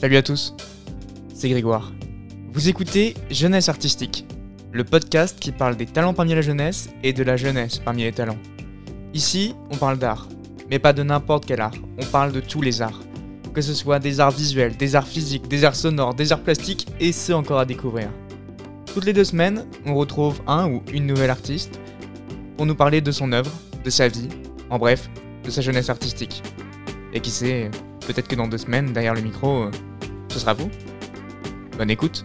Salut à tous, c'est Grégoire. Vous écoutez Jeunesse Artistique, le podcast qui parle des talents parmi la jeunesse et de la jeunesse parmi les talents. Ici, on parle d'art, mais pas de n'importe quel art, on parle de tous les arts. Que ce soit des arts visuels, des arts physiques, des arts sonores, des arts plastiques et ceux encore à découvrir. Toutes les deux semaines, on retrouve un ou une nouvelle artiste pour nous parler de son œuvre, de sa vie, en bref, de sa jeunesse artistique. Et qui sait, peut-être que dans deux semaines, derrière le micro, euh, ce sera vous. Bonne écoute.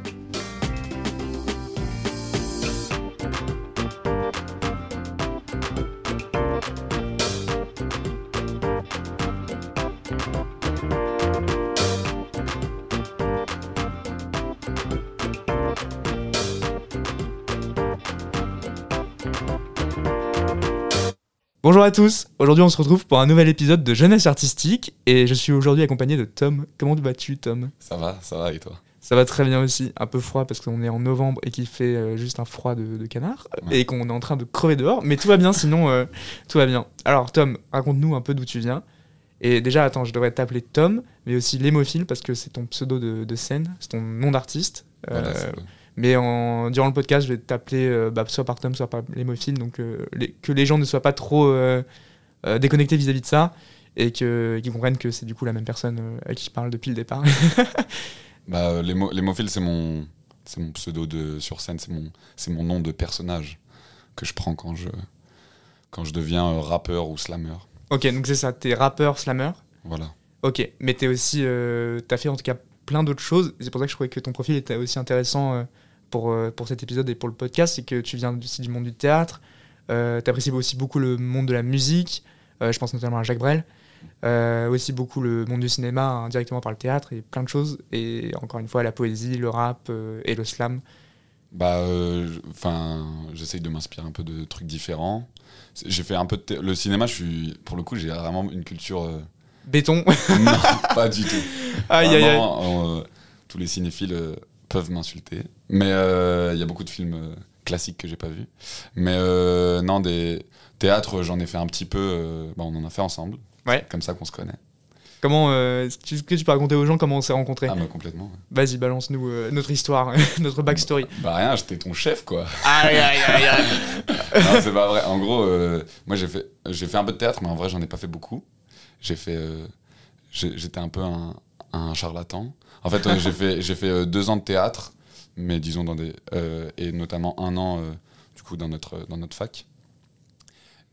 À tous, aujourd'hui on se retrouve pour un nouvel épisode de Jeunesse Artistique et je suis aujourd'hui accompagné de Tom. Comment vas-tu Tom? Ça va, ça va et toi? Ça va très bien aussi, un peu froid parce qu'on est en novembre et qu'il fait euh, juste un froid de, de canard Ouais. et qu'on est en train de crever dehors, mais tout va bien sinon euh, tout va bien. Alors Tom, raconte-nous un peu d'où tu viens. Et déjà, attends, je devrais t'appeler Tom, mais aussi Lémophile parce que c'est ton pseudo de, de scène, c'est ton nom d'artiste. Euh, mais en, durant le podcast, je vais t'appeler euh, bah, soit par Tom, soit par Lémophile, donc euh, les- que les gens ne soient pas trop euh, déconnectés vis-à-vis de ça et qu'ils comprennent que c'est du coup la même personne à qui je parle depuis le départ. Bah, l'hémo- l'hémophile, c'est mon, c'est mon pseudo de, sur scène, c'est mon, c'est mon nom de personnage que je prends quand je, quand je deviens rappeur ou slammer. ok, donc c'est ça, t'es rappeur, slammer. Voilà. Ok, mais t'es aussi, euh, t'as fait en tout cas plein d'autres choses. C'est pour ça que je trouvais que ton profil était aussi intéressant euh, pour, euh, pour cet épisode et pour le podcast, c'est que tu viens aussi du monde du théâtre. Euh, T'apprécies aussi beaucoup le monde de la musique. euh, je pense notamment à Jacques Brel. Euh, aussi beaucoup le monde du cinéma hein, directement par le théâtre et plein de choses. Et encore une fois, la poésie, le rap et le slam. Bah, enfin, j'essaye de m'inspirer un peu de trucs différents. J'ai fait un peu de le cinéma. Je suis, pour le coup, j'ai vraiment une culture. Béton. non, pas du tout. aïe aïe aïe. Tous les cinéphiles peuvent m'insulter. Mais euh, il y a beaucoup de films euh, classiques que j'ai pas vus. Mais euh, non, des théâtres, j'en ai fait un petit peu. euh, bah, on en a fait ensemble. Ouais. Comme ça qu'on se connaît. Comment euh, est-ce que tu- peux raconter aux gens comment on s'est rencontrés? Ah, mais complètement. ouais. Vas-y, balance-nous euh, notre histoire, notre backstory. Bah rien, j'étais ton chef, quoi. Aïe aïe aïe aïe. non, c'est pas vrai. En gros, euh, moi, j'ai fait, j'ai fait un peu de théâtre, mais en vrai, j'en ai pas fait beaucoup. J'ai fait. euh, j'étais un peu un, un charlatan. En fait, euh, j'ai fait, j'ai fait euh, deux ans de théâtre, mais disons dans des. euh, et notamment un an, du coup, dans notre, dans notre fac.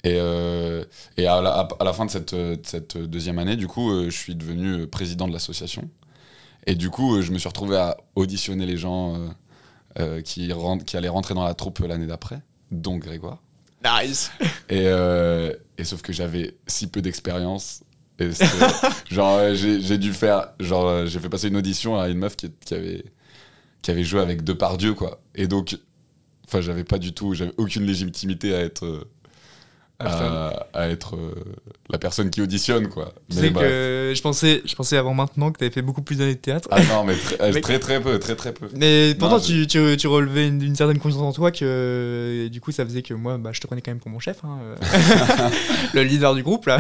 Et, euh, et à, la, à la fin de cette, de cette deuxième année, du coup, euh, je suis devenu président de l'association. Et du coup, euh, je me suis retrouvé à auditionner les gens qui, allaient rentrer dans la troupe l'année d'après, dont Grégoire. Nice. Et, et sauf que j'avais si peu d'expérience. Et genre, euh, j'ai dû faire. Genre, euh, j'ai fait passer une audition à une meuf qui, qui avait, qui avait joué avec Depardieu, quoi. Et donc, enfin, j'avais pas du tout. J'avais aucune légitimité à être. À, à être euh, la personne qui auditionne, quoi. Mais que je pensais, je pensais avant maintenant que tu avais fait beaucoup plus d'années de théâtre. Ah non, mais très, Mais- très, très peu, très, très peu. Mais pourtant, tu, tu, tu relevais une, une certaine confiance en toi que du coup, ça faisait que moi, bah, je te prenais quand même pour mon chef, hein, euh, le leader du groupe là.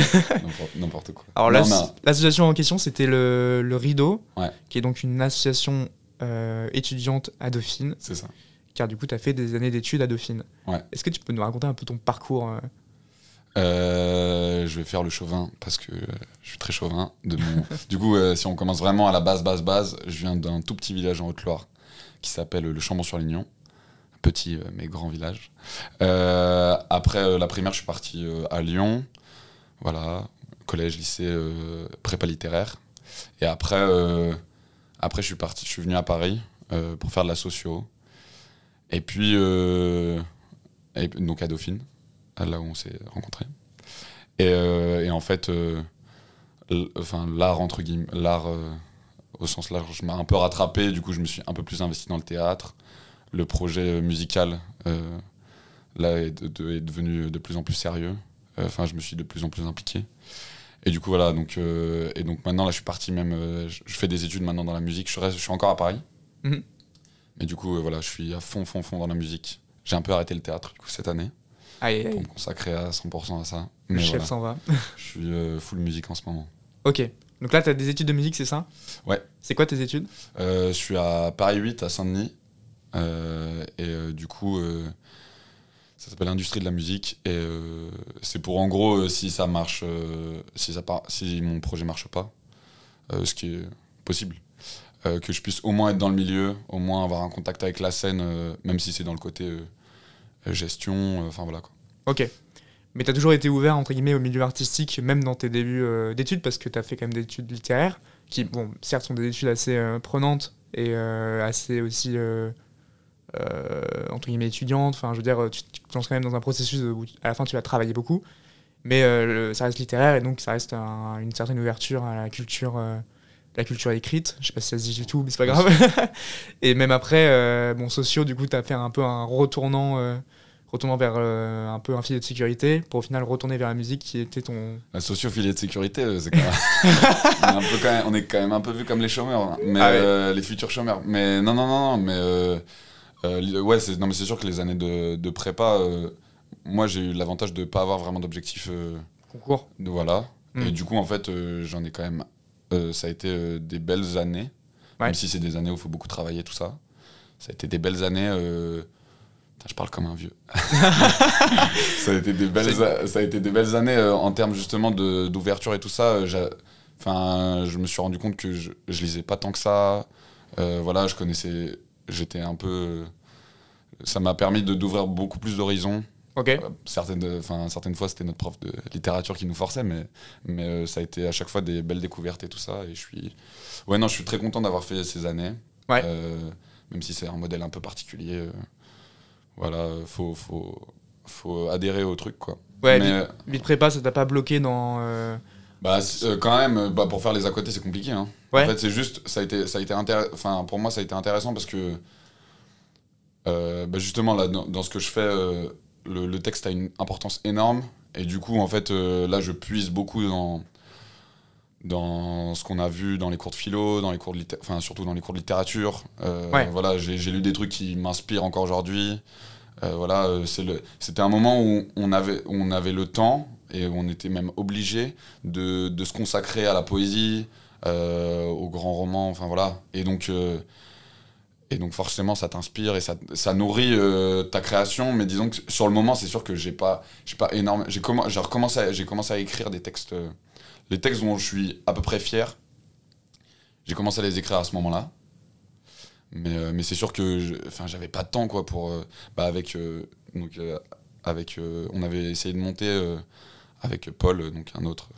N'importe- quoi. Alors l'association en question, c'était le, le Rideau, Ouais. qui est donc une association euh, étudiante à Dauphine, C'est ça. car du coup, tu as fait des années d'études à Dauphine. Ouais. Est-ce que tu peux nous raconter un peu ton parcours euh, Euh, je vais faire le chauvin parce que euh, je suis très chauvin. De mon... du coup, euh, si on commence vraiment à la base, base, base, je viens d'un tout petit village en Haute-Loire qui s'appelle le Chambon-sur-Lignon. Petit euh, mais grand village. Euh, après euh, la primaire, je suis parti euh, à Lyon. Voilà, collège, lycée, euh, prépa littéraire. Et après, euh, après, je suis parti, je suis venu à Paris euh, pour faire de la socio. Et puis, euh, donc à Dauphine, là où on s'est rencontrés. Et, euh, et en fait, euh, enfin, l'art, entre guillemets, l'art euh, au sens large, m'a un peu rattrapé. Du coup, je me suis un peu plus investi dans le théâtre. Le projet musical, là, est, de- de- est devenu de plus en plus sérieux. Enfin, je me suis de plus en plus impliqué. Et du coup, voilà. Donc, euh, et donc maintenant, là, je suis parti même. euh, je, je fais des études maintenant dans la musique. Je, reste, je suis encore à Paris. Mhm. Mais du coup, euh, voilà, je suis à fond, fond, fond dans la musique. J'ai un peu arrêté le théâtre, du coup, cette année Aïe, pour me consacrer à 100% à ça. le chef voilà, s'en va. je suis euh, full musique en ce moment. Ok, Donc là, tu as des études de musique, c'est ça? Ouais. C'est quoi tes études? Euh, je suis à Paris 8, à Saint-Denis. Euh, et du coup, ça s'appelle Industrie de la musique. Et c'est pour, en gros, si ça marche, si, ça part, si mon projet marche pas, ce qui est possible, que je puisse au moins être dans le milieu, au moins avoir un contact avec la scène, même si c'est dans le côté gestion. euh, Enfin voilà quoi. Ok. Mais tu as toujours été ouvert, entre guillemets, au milieu artistique, même dans tes débuts euh, d'études, parce que tu as fait quand même des études littéraires, qui, bon, certes, sont des études assez euh, prenantes et euh, assez aussi, euh, euh, entre guillemets, étudiantes. Enfin, je veux dire, tu, te lances quand même dans un processus où, à la fin, tu vas travailler beaucoup. Mais euh, ça reste littéraire et donc ça reste un- une certaine ouverture à la culture, euh, la culture écrite. Je sais pas si ça se dit du tout, mais c'est pas grave. et même après, euh, bon, sociaux, du coup, tu as fait un peu un retournant. euh, retournant vers euh, un peu un filet de sécurité pour au final retourner vers la musique qui était ton La sociophilie de sécurité, euh, c'est quand même... on, est un peu quand même- on est quand même un peu vu comme les chômeurs, hein. mais Ah ouais. euh, les futurs chômeurs. Mais non, non, non, non, mais euh, euh, ouais, c'est non, mais c'est sûr que les années de, de prépa, euh, moi j'ai eu l'avantage de pas avoir vraiment d'objectif, euh, concours voilà. Mm. Et du coup, en fait, euh, j'en ai quand même. Euh, ça a été euh, des belles années, Ouais. même si c'est des années où il faut beaucoup travailler, tout ça. Ça a été des belles années. euh, putain, je parle comme un vieux. ça, a été des belles, a- ça a été des belles années en termes justement d'ouverture et tout ça. Enfin, je me suis rendu compte que je, je lisais pas tant que ça. Euh, voilà, je connaissais. J'étais un peu. Ça m'a permis de- d'ouvrir beaucoup plus d'horizons. Euh, certaines, enfin, certaines fois, c'était notre prof de littérature qui nous forçait, mais, mais euh, ça a été à chaque fois des belles découvertes et tout ça. Et je suis, ouais, non, je suis très content d'avoir fait ces années. Ouais. Euh, même si c'est un modèle un peu particulier. euh, voilà, faut, faut, faut adhérer au truc, quoi. ouais mais vite, vite prépa ça t'a pas bloqué dans bah, quand même, bah, pour faire les à côté, c'est compliqué. Hein. Ouais. En fait, c'est juste, ça a été, ça a été. Enfin, pour moi, ça a été intéressant parce que, bah, justement, là, dans, dans ce que je fais, le, le texte a une importance énorme. Et du coup, en fait, euh, là, je puise beaucoup dans, dans ce qu'on a vu dans les cours de philo, dans les cours de enfin, surtout dans les cours de littérature. Euh, Ouais. Voilà, j'ai j'ai lu des trucs qui m'inspirent encore aujourd'hui. Euh, voilà, c'est le- c'était un moment où on avait, où on avait le temps et on était même obligé de, de se consacrer à la poésie, euh, aux grands romans, enfin voilà. Et donc, et donc forcément, ça t'inspire et ça, nourrit euh, ta création. Mais disons que sur le moment, c'est sûr que j'ai pas, j'ai pas énorme. J'ai commen- j'ai commencé à écrire des textes, euh, les textes dont je suis à peu près fier. J'ai commencé à les écrire à ce moment-là. Mais, euh, mais c'est sûr que enfin, j'avais pas de temps quoi pour bah, avec donc avec on avait essayé de monter avec Paul donc un autre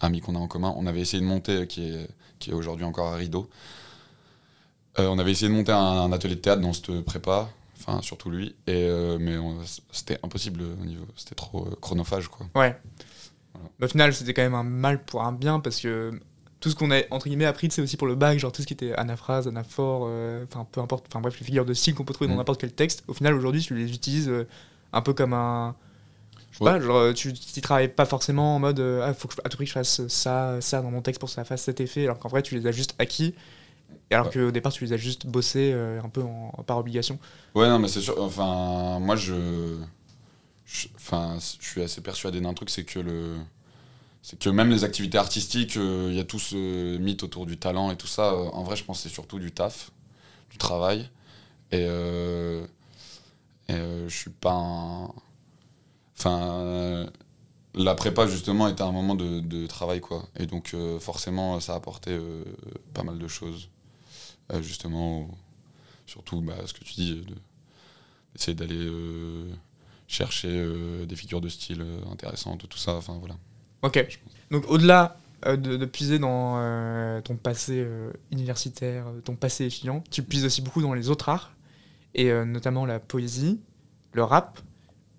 ami qu'on a en commun on avait essayé de monter qui est qui est aujourd'hui encore à Rideau Euh, on avait essayé de monter un, un atelier de théâtre dans cette prépa enfin surtout lui et euh, mais c'était impossible au niveau c'était trop euh, chronophage quoi ouais Voilà. Au final c'était quand même un mal pour un bien parce que tout ce qu'on a entre guillemets appris c'est aussi pour le bac genre tout ce qui était anaphrase anaphore enfin peu importe enfin bref les figures de style qu'on peut trouver dans Mm. n'importe quel texte au final aujourd'hui tu les utilises un peu comme un je sais Ouais. pas genre tu tu travailles pas forcément en mode euh, ah faut que je- à tout prix que je fasse ça ça dans mon texte pour que ça fasse cet effet alors qu'en vrai tu les as juste acquis alors Ouais. qu'au départ tu les as juste bossés euh, un peu en- par obligation Ouais, non, mais c'est sûr. Enfin, moi, je. Enfin, je suis assez persuadé d'un truc, c'est que le. C'est que même les activités artistiques, euh, il y a tout ce mythe autour du talent et tout ça. euh, en vrai, je pense que c'est surtout du taf, du travail. Et. euh, et euh, je suis pas un. Enfin. euh, la prépa, justement, était un moment de, de travail, quoi. Et donc, euh, forcément, ça a apporté euh, pas mal de choses. Euh, justement, surtout bah, ce que tu dis, de, d'essayer d'aller euh, chercher euh, des figures de style intéressantes, tout ça, enfin voilà. Ok. Donc au-delà de, de puiser dans euh, ton passé euh, universitaire, ton passé étudiant, tu puises aussi beaucoup dans les autres arts, et euh, notamment la poésie, le rap,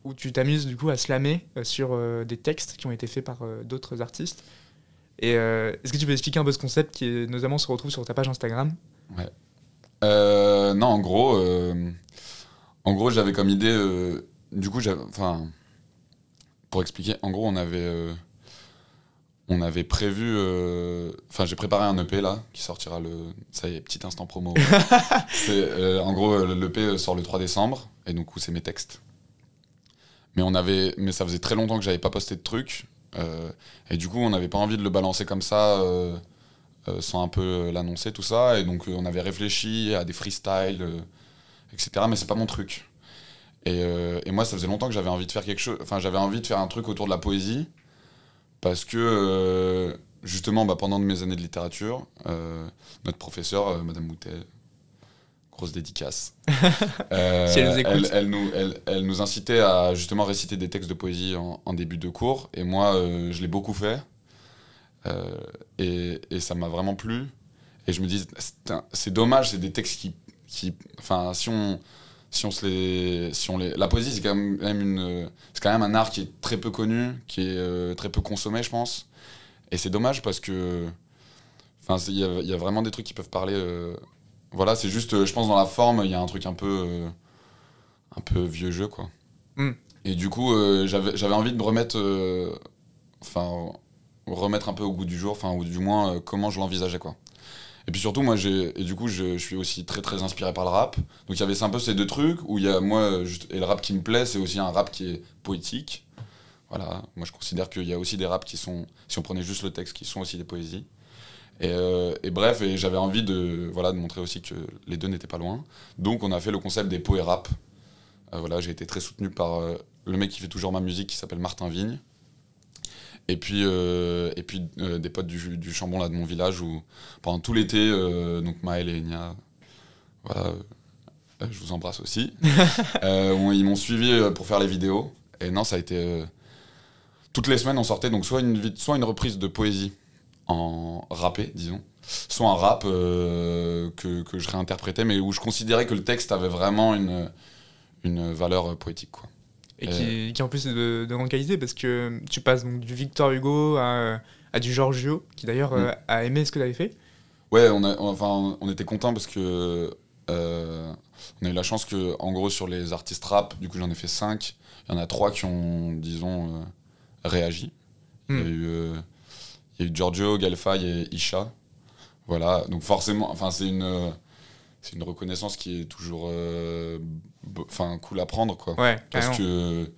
où tu t'amuses du coup à slammer sur des textes qui ont été faits par d'autres artistes. Et est-ce que tu peux expliquer un peu ce concept qui est, notamment se retrouve sur ta page Instagram? Euh, non, en gros, euh, en gros, j'avais comme idée, euh, du coup, j'avais- enfin, pour expliquer, en gros, on avait, on avait prévu, euh, enfin, j'ai préparé un EP là qui sortira le, ça y est, petit instant promo. en gros, l'EP sort le 3 décembre et donc c'est mes textes. Mais on avait, mais ça faisait très longtemps que j'avais pas posté de trucs et du coup, on n'avait pas envie de le balancer comme ça. Euh, euh, sans un peu l'annoncer, tout ça. Et donc, euh, on avait réfléchi à des freestyles, euh, etc. Mais c'est pas mon truc. Et, euh, et moi, ça faisait longtemps que j'avais envie de faire quelque chose. Enfin, j'avais envie de faire un truc autour de la poésie. Parce que, euh, justement, bah, pendant mes années de littérature, euh, notre professeur, euh, Madame Moutet, grosse dédicace, euh, Si elle nous écoute. elle, nous, elle, elle nous incitait à justement réciter des textes de poésie en, en début de cours. Et moi, euh, je l'ai beaucoup fait. Euh, et, et ça m'a vraiment plu. Et je me dis, c'est dommage, c'est des textes qui. qui enfin, si on. Si on se les, si on les, la poésie c'est quand même une, c'est quand même un art qui est très peu connu, qui est euh, très peu consommé, je pense. Et c'est dommage parce que, enfin, il y, y a vraiment des trucs qui peuvent parler. euh, voilà, c'est juste, je pense dans la forme, il y a un truc un peu, un peu vieux jeu, quoi. Mm. Et du coup, j'avais, envie de me remettre, enfin, remettre un peu au goût du jour, enfin, ou du moins euh, comment je l'envisageais, quoi. Et puis surtout, moi, j'ai, et du coup, je, suis aussi très très inspiré par le rap. Donc il y avait un peu ces deux trucs où il y a moi, et le rap qui me plaît, c'est aussi un rap qui est poétique. Voilà, moi je considère qu'il y a aussi des raps qui sont, si on prenait juste le texte, qui sont aussi des poésies. Et, euh, bref, et j'avais envie de, voilà, de montrer aussi que les deux n'étaient pas loin. Donc on a fait le concept des poé rap. Euh, voilà, j'ai été très soutenu par le mec qui fait toujours ma musique qui s'appelle Martin Vigne. Et puis, euh, et puis euh, des potes du, du Chambon là, de mon village où pendant tout l'été, euh, donc Maël et Enya, voilà, je vous embrasse aussi, on- ils m'ont suivi pour faire les vidéos. Et non, ça a été. toutes les semaines, on sortait donc soit une, soit une reprise de poésie en rappé, disons, soit un rap euh, que, que je réinterprétais, mais où je considérais que le texte avait vraiment une, une valeur poétique. Quoi. Et qui, qui en plus est de, de grande qualité parce que tu passes donc du Victor Hugo à, à du Giorgio, qui d'ailleurs euh, a aimé ce que tu avais fait. Ouais, on, a, on- enfin, on était content parce que euh, on a eu la chance que, en gros, sur les artistes rap, du coup, j'en ai fait 5. Il y en a 3 qui ont, disons, euh, réagi. Il y a Hmm. eu, euh, il y a eu Giorgio, Galfay et Isha. Voilà, donc forcément, enfin, c'est une, euh, c'est une reconnaissance qui est toujours, euh, enfin, cool à prendre, quoi. Ouais, Parce que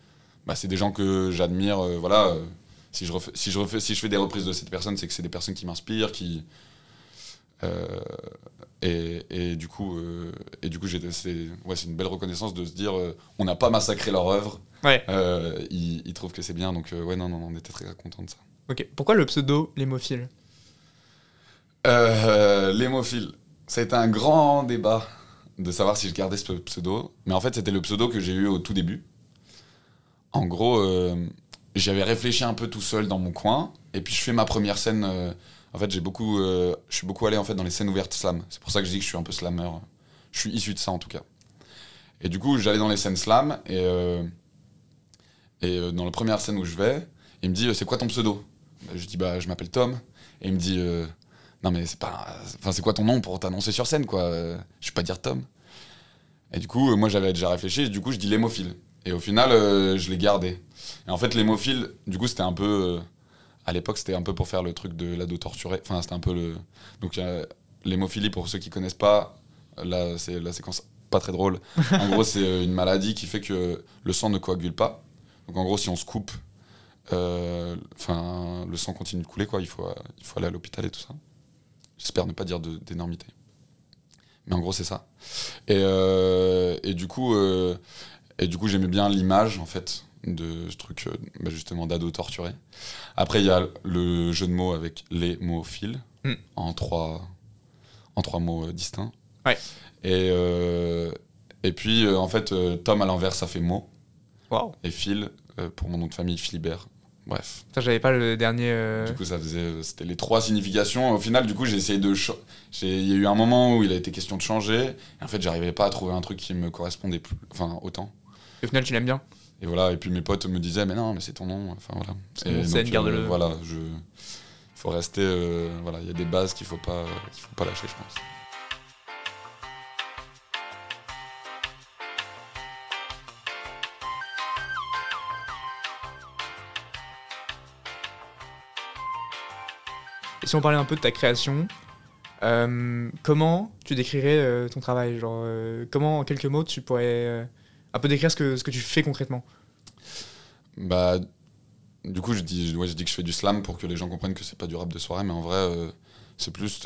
bah, c'est des gens que j'admire. euh, voilà, euh, si je, refais, si, je refais, si je fais des reprises de cette personne, c'est que c'est des personnes qui m'inspirent, qui. euh, et, et du coup, euh, et du coup j'ai- c'est ouais, une belle reconnaissance de se dire euh, on n'a pas massacré leur œuvre. Ouais, ils, ils trouvent que c'est bien, donc ouais, non, non, on était très contents de ça. ok. Pourquoi le pseudo L'hémophile L'hémophile, ça a été un grand débat de savoir si je gardais ce pseudo. Mais en fait, c'était le pseudo que j'ai eu au tout début. En gros, euh, j'avais réfléchi un peu tout seul dans mon coin. Et puis, je fais ma première scène. euh, en fait, j'ai beaucoup, euh, je suis beaucoup allé en fait dans les scènes ouvertes slam. C'est pour ça que je dis que je suis un peu slammer. Je suis issu de ça en tout cas. Et du coup, j'allais dans les scènes slam. Et, et dans la première scène où je vais, il me dit C'est quoi ton pseudo? Je dis Bah, je m'appelle Tom. Et il me dit non mais c'est pas enfin c'est quoi ton nom pour t'annoncer sur scène quoi? Je vais pas dire Tom. Et du coup moi j'avais déjà réfléchi et du coup je dis l'hémophile. Et au final euh, je l'ai gardé. Et en fait l'hémophile du coup c'était un peu euh, à l'époque c'était un peu pour faire le truc de l'ado torturé. Enfin c'était un peu le donc euh, l'hémophilie pour ceux qui connaissent pas là c'est la séquence pas très drôle. En gros c'est euh, une maladie qui fait que le sang ne coagule pas. Donc en gros si on se coupe enfin le sang continue de couler quoi il faut il faut aller à l'hôpital et tout ça J'espère ne pas dire d'énormité. Mais en gros, c'est ça. Et, euh, et du coup, euh, et du coup j'aimais bien l'image, en fait, de ce truc, euh, bah, justement, d'ado torturé. Après, il y a le jeu de mots avec les mots fil, Mm. en, trois, en trois mots distincts. Ouais. Et, euh, et puis, en fait, Tom à l'envers, ça fait mot. Et Phil, pour mon nom de famille, Philibert. Bref. Ça, j'avais pas le dernier. euh, Du coup, ça faisait, euh, c'était les trois significations. Au final, du coup, j'ai essayé de, il y a eu un moment où il a été question de changer. Et en fait, j'arrivais pas à trouver un truc qui me correspondait plus, enfin autant. Au final, tu l'aimes bien Et voilà. Et puis mes potes me disaient, mais non, mais c'est ton nom. Enfin voilà. C'est Et scène, euh, garde-le. Voilà, je, faut rester, euh, voilà, il y a des bases qu'il faut pas, qu'il faut pas lâcher, je pense. Et si on parlait un peu de ta création, euh, comment tu décrirais euh, ton travail? Genre, euh, comment, en quelques mots, tu pourrais un peu décrire ce que, ce que tu fais concrètement? Bah, du coup, je dis, ouais, je dis que je fais du slam pour que les gens comprennent que c'est pas du rap de soirée, mais en vrai, C'est plus.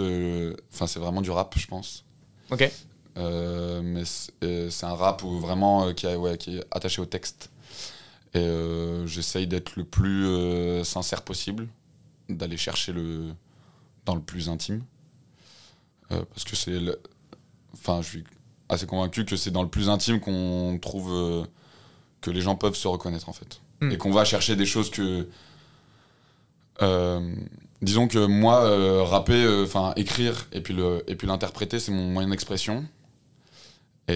Enfin, c'est vraiment du rap, je pense. Ok. Mais c'est un rap où vraiment qui, a- ouais, qui est attaché au texte. Et j'essaye d'être le plus sincère possible, d'aller chercher le dans le plus intime. Euh, parce que c'est. le- Enfin, je suis assez convaincu que c'est dans le plus intime qu'on trouve euh, que les gens peuvent se reconnaître en fait. Hmm. Et qu'on va chercher des choses que. euh, disons que moi, rapper, enfin écrire et puis le et puis l'interpréter, c'est mon moyen d'expression. Et,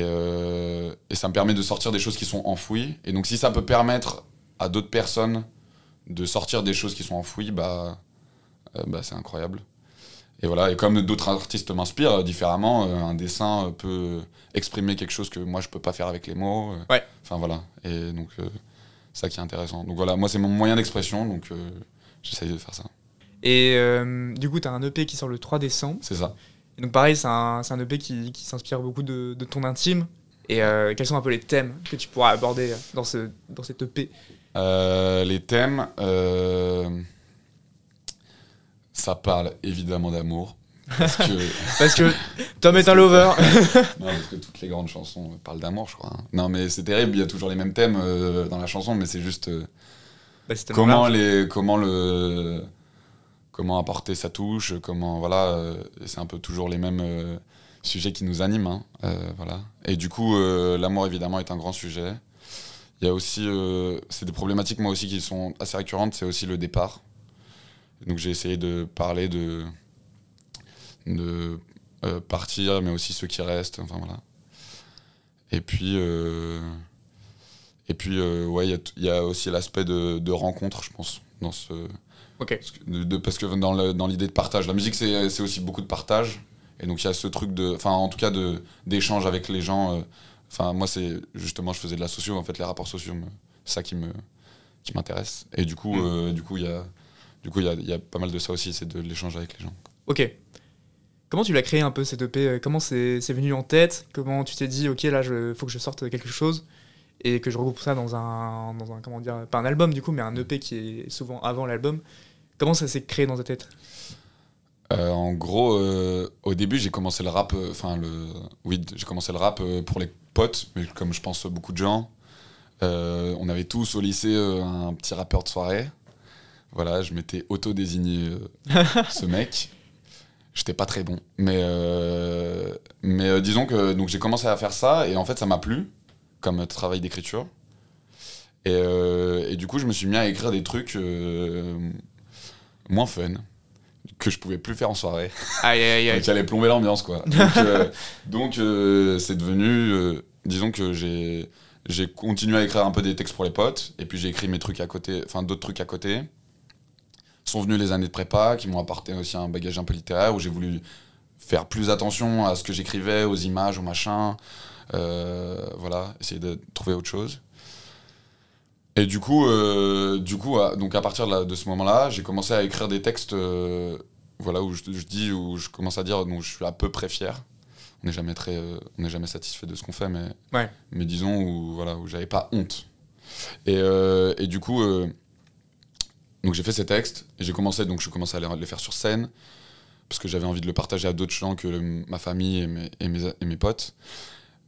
et ça me permet de sortir des choses qui sont enfouies. Et donc si ça peut permettre à d'autres personnes de sortir des choses qui sont enfouies, bah, bah c'est incroyable. Et voilà, et comme d'autres artistes m'inspirent euh, différemment, euh, un dessin euh, peut exprimer quelque chose que moi je peux pas faire avec les mots. Ouais. Enfin voilà, et donc ça qui est intéressant. Donc voilà, moi c'est mon moyen d'expression, donc j'essaye de faire ça. Et euh, du coup, tu as un EP qui sort le 3 décembre. C'est ça. Et donc pareil, c'est un, EP qui, qui s'inspire beaucoup de, de ton intime. Et euh, quels sont un peu les thèmes que tu pourras aborder dans, ce, dans cet E EP Euh, les thèmes, ça parle évidemment d'amour. Parce que, Parce que Tom est un lover. non, parce que toutes les grandes chansons parlent d'amour, je crois. Non, mais c'est terrible, il y a toujours les mêmes thèmes euh, dans la chanson, mais c'est juste euh, Bah, comment, les, comment, le, comment apporter sa touche, comment. Voilà, euh, c'est un peu toujours les mêmes sujets qui nous animent. hein, voilà. Et du coup, l'amour évidemment est un grand sujet. Il y a aussi, c'est des problématiques moi aussi qui sont assez récurrentes, c'est aussi le départ. Donc j'ai essayé de parler de, de euh, partir, mais aussi ceux qui restent. Enfin voilà. Et puis, euh, et puis euh, ouais, il y a y, aussi l'aspect de, de rencontre, je pense, dans ce, Ok. parce que, de- parce que dans l'idée de partage, la musique c'est c'est aussi beaucoup de partage. Et donc il y a ce truc de, enfin en tout cas de d'échange avec les gens. Enfin moi c'est justement je faisais de la socio, en fait les rapports sociaux, ça qui me qui m'intéresse. Et du coup Mm. euh, du coup il y a du coup il y a, il y a pas mal de ça aussi, c'est de l'échange avec les gens. Ok. Comment tu l'as créé un peu cet EP euh, Comment c'est venu en tête? Comment tu t'es dit, ok, là, il faut que je sorte quelque chose et que je regroupe ça dans un, dans un, comment dire, pas un album du coup, mais un EP qui est souvent avant l'album. Comment ça s'est créé dans ta tête? Euh, en gros, euh, au début, j'ai commencé le rap, euh, enfin le, oui, j'ai commencé le rap pour les potes, mais comme je pense beaucoup de gens, on avait tous au lycée un petit rappeur de soirée. Voilà, je m'étais auto-désigné euh, ce mec. J'étais pas très bon, mais euh, mais euh, disons que donc j'ai commencé à faire ça et en fait ça m'a plu comme travail d'écriture. Et, euh, et du coup, je me suis mis à écrire des trucs euh, moins fun que je pouvais plus faire en soirée. Aïe, aïe, aïe. qui allait plomber l'ambiance quoi. Donc, euh, donc, c'est devenu, disons que j'ai j'ai continué à écrire un peu des textes pour les potes et puis j'ai écrit mes trucs à côté, enfin d'autres trucs à côté. Sont venus les années de prépa qui m'ont apporté aussi un bagage un peu littéraire où j'ai voulu faire plus attention à ce que j'écrivais, aux images, aux machins, euh, voilà, essayer de trouver autre chose. Et du coup, euh, du coup, à- donc à partir de, la- de ce moment-là, j'ai commencé à écrire des textes, euh, voilà, où je, je dis, où je commence à dire, donc je suis à peu près fier. On n'est jamais très, on n'est jamais satisfait de ce qu'on fait, mais, Ouais. mais disons où voilà, où j'avais pas honte. Et, et du coup, donc j'ai fait ces textes et j'ai commencé, donc je commençais à les, les faire sur scène parce que j'avais envie de le partager à d'autres gens que le- ma famille et mes, et mes, et mes potes.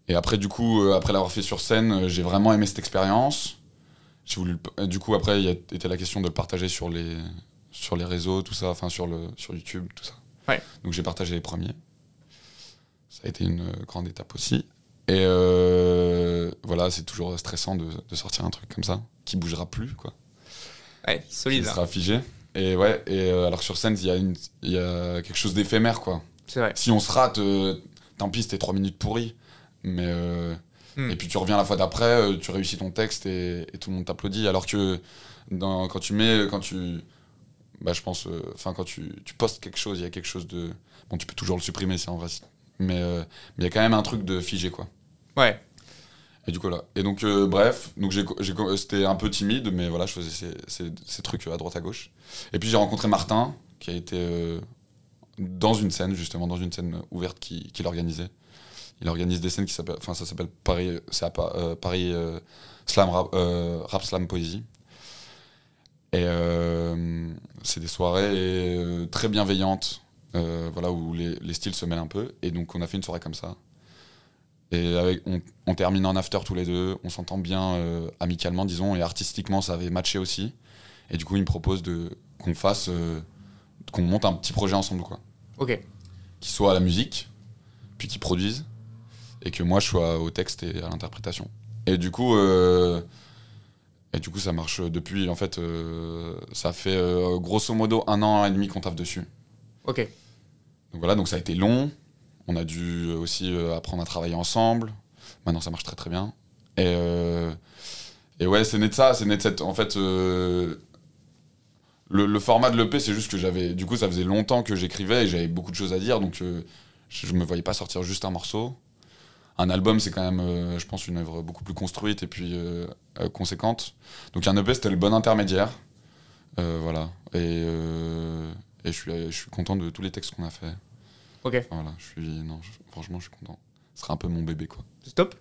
Et après, du coup, euh, après l'avoir fait sur scène, euh, j'ai vraiment aimé cette expérience. J'ai voulu, euh, du coup, après, il y a été la question de le partager sur les, sur les réseaux, tout ça, enfin sur, le, sur YouTube, tout ça. Ouais. Donc j'ai partagé les premiers. Ça a été une grande étape aussi. Et euh, voilà, c'est toujours stressant de, de sortir un truc comme ça, qui bougera plus, quoi. Ouais, solide. Qui hein. sera figé. Et ouais, et euh, alors sur scène, il y, a une- il y a quelque chose d'éphémère, quoi. C'est vrai. Si on se rate, euh, tant pis, c'était trois minutes pourries. Mais. euh, Hmm. Et puis tu reviens la fois d'après, tu réussis ton texte et, et tout le monde t'applaudit. Alors que dans, quand tu mets. Quand tu. Bah, je pense. Enfin, quand tu, tu postes quelque chose, il y a quelque chose de. Bon, tu peux toujours le supprimer si en vrai. Mais euh, mais il y a quand même un truc de figé, quoi. Ouais. Et du coup, là. Et donc, euh, bref, donc j'ai, c'était un peu timide, mais voilà, je faisais ces, ces, ces trucs à droite à gauche. Et puis j'ai rencontré Martin, qui a été euh, dans une scène, justement, dans une scène ouverte qu'il, qu'il organisait. Il organise des scènes qui s'appellent, enfin, ça s'appelle Paris, euh, Paris euh, Slam rap, euh, Slam Poésie. Et euh, c'est des soirées euh, très bienveillantes, euh, voilà, où les styles se mêlent un peu. Et donc, on a fait une soirée comme ça. Et avec, on, on termine en after tous les deux, on s'entend bien euh, amicalement, disons, et artistiquement, ça avait matché aussi. Et du coup, il me propose qu'on fasse, euh, qu'on monte un petit projet ensemble, quoi. Ok. Qui soit à la musique, puis qui produise, et que moi, je sois au texte et à l'interprétation. Et du coup, euh, et du coup, ça marche depuis, en fait, ça fait grosso modo un an et demi qu'on taffe dessus. Ok. Donc voilà, donc ça a été long. On a dû aussi euh, apprendre à travailler ensemble. Maintenant, ça marche très très bien. Et, euh, ouais, c'est né de ça. C'est né de. En fait, euh, le, format de l'EP, c'est juste que j'avais. Du coup, ça faisait longtemps que j'écrivais et j'avais beaucoup de choses à dire. Donc, euh, je, je me voyais pas sortir juste un morceau. Un album, c'est quand même, euh, je pense, une œuvre beaucoup plus construite et puis euh, euh, conséquente. Donc, un EP, c'était le bon intermédiaire. Euh, voilà. Et, euh, et je, suis, je suis content de tous les textes qu'on a fait. Ok. Voilà, je suis. Non, je- franchement, je suis content. Ce sera un peu mon bébé, quoi. C'est top.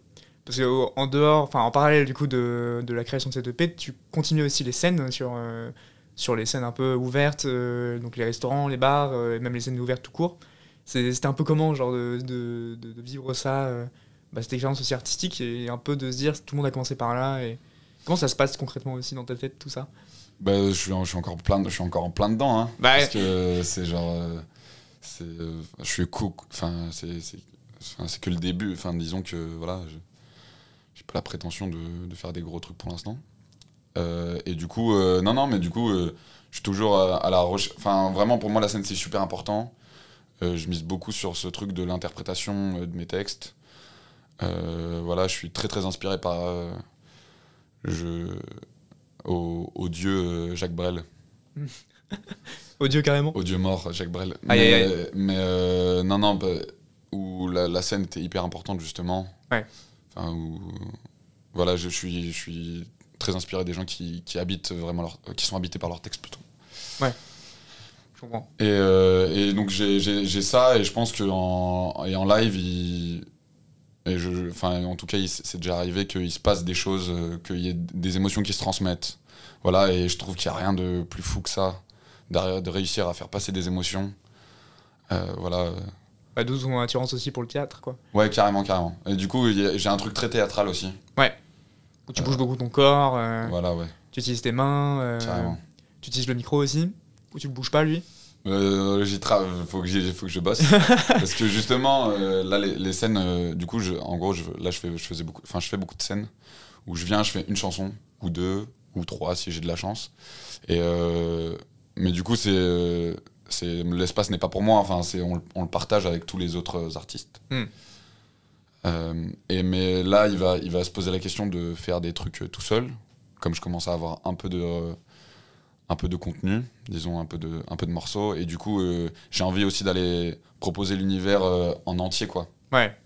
Parce que en dehors, enfin en parallèle du coup de, de la création de cette EP, tu continues aussi les scènes sur, euh, sur les scènes un peu ouvertes, euh, donc les restaurants, les bars, euh, et même les scènes ouvertes tout court. C'était un peu comment genre de, de, vivre ça, bah, cette expérience aussi artistique et un peu de se dire tout le monde a commencé par là et comment ça se passe concrètement aussi dans ta tête tout ça? Bah, je, suis, en- je, suis encore plein, de- je suis encore en plein dedans. Hein, Bah, parce que c'est genre. euh, euh, je suis cook. Enfin, c'est, c'est, que le début. Enfin, disons que voilà. J'ai pas la prétention de, faire des gros trucs pour l'instant. Euh, et du coup, euh, non, non, mais du coup, je suis toujours à, la recherche. Enfin, vraiment, pour moi, la scène, c'est super important. Je mise beaucoup sur ce truc de l'interprétation de mes textes. Voilà, je suis très, très inspiré par. je, au, dieu Jacques Brel, Audio carrément au dieu mort Jacques Brel. Aïe, mais aïe, aïe. mais, euh, non, non, bah, où la, la scène était hyper importante justement. Ouais. Enfin, où, voilà, je suis, je suis très inspiré des gens qui, qui habitent vraiment leur, qui sont habités par leur texte plutôt. Je comprends. Et, euh, et donc j'ai- ça et je pense que en, et en live, il, et je, enfin, en tout cas, c'est déjà arrivé qu'il se passe des choses, euh, qu'il y ait des émotions qui se transmettent. Voilà, et je trouve qu'il n'y a rien de plus fou que ça, de réussir à faire passer des émotions. Euh, voilà. Bah, D'où ton attirance aussi pour le théâtre quoi. Ouais, carrément, carrément. Et du coup, j'ai un truc très théâtral aussi. Où tu bouges beaucoup ton corps, euh, Voilà, ouais, tu utilises tes mains, euh, carrément. tu utilises le micro aussi, ou tu le bouges pas lui? Euh, j'y tra- faut que faut que je bosse parce que justement euh, là les, les scènes euh, du coup je, en gros je, là je fais je faisais beaucoup enfin je fais beaucoup de scènes où je viens je fais une chanson ou deux ou trois si j'ai de la chance et euh, mais du coup c'est euh, c'est l'espace n'est pas pour moi enfin c'est on, le- on le partage avec tous les autres artistes Hmm. Euh, et mais là il va il va se poser la question de faire des trucs euh, tout seul comme je commence à avoir un peu de euh, un peu de contenu, disons un peu de, un peu de morceaux, et du coup euh, j'ai envie aussi d'aller proposer l'univers en entier, quoi. Ouais.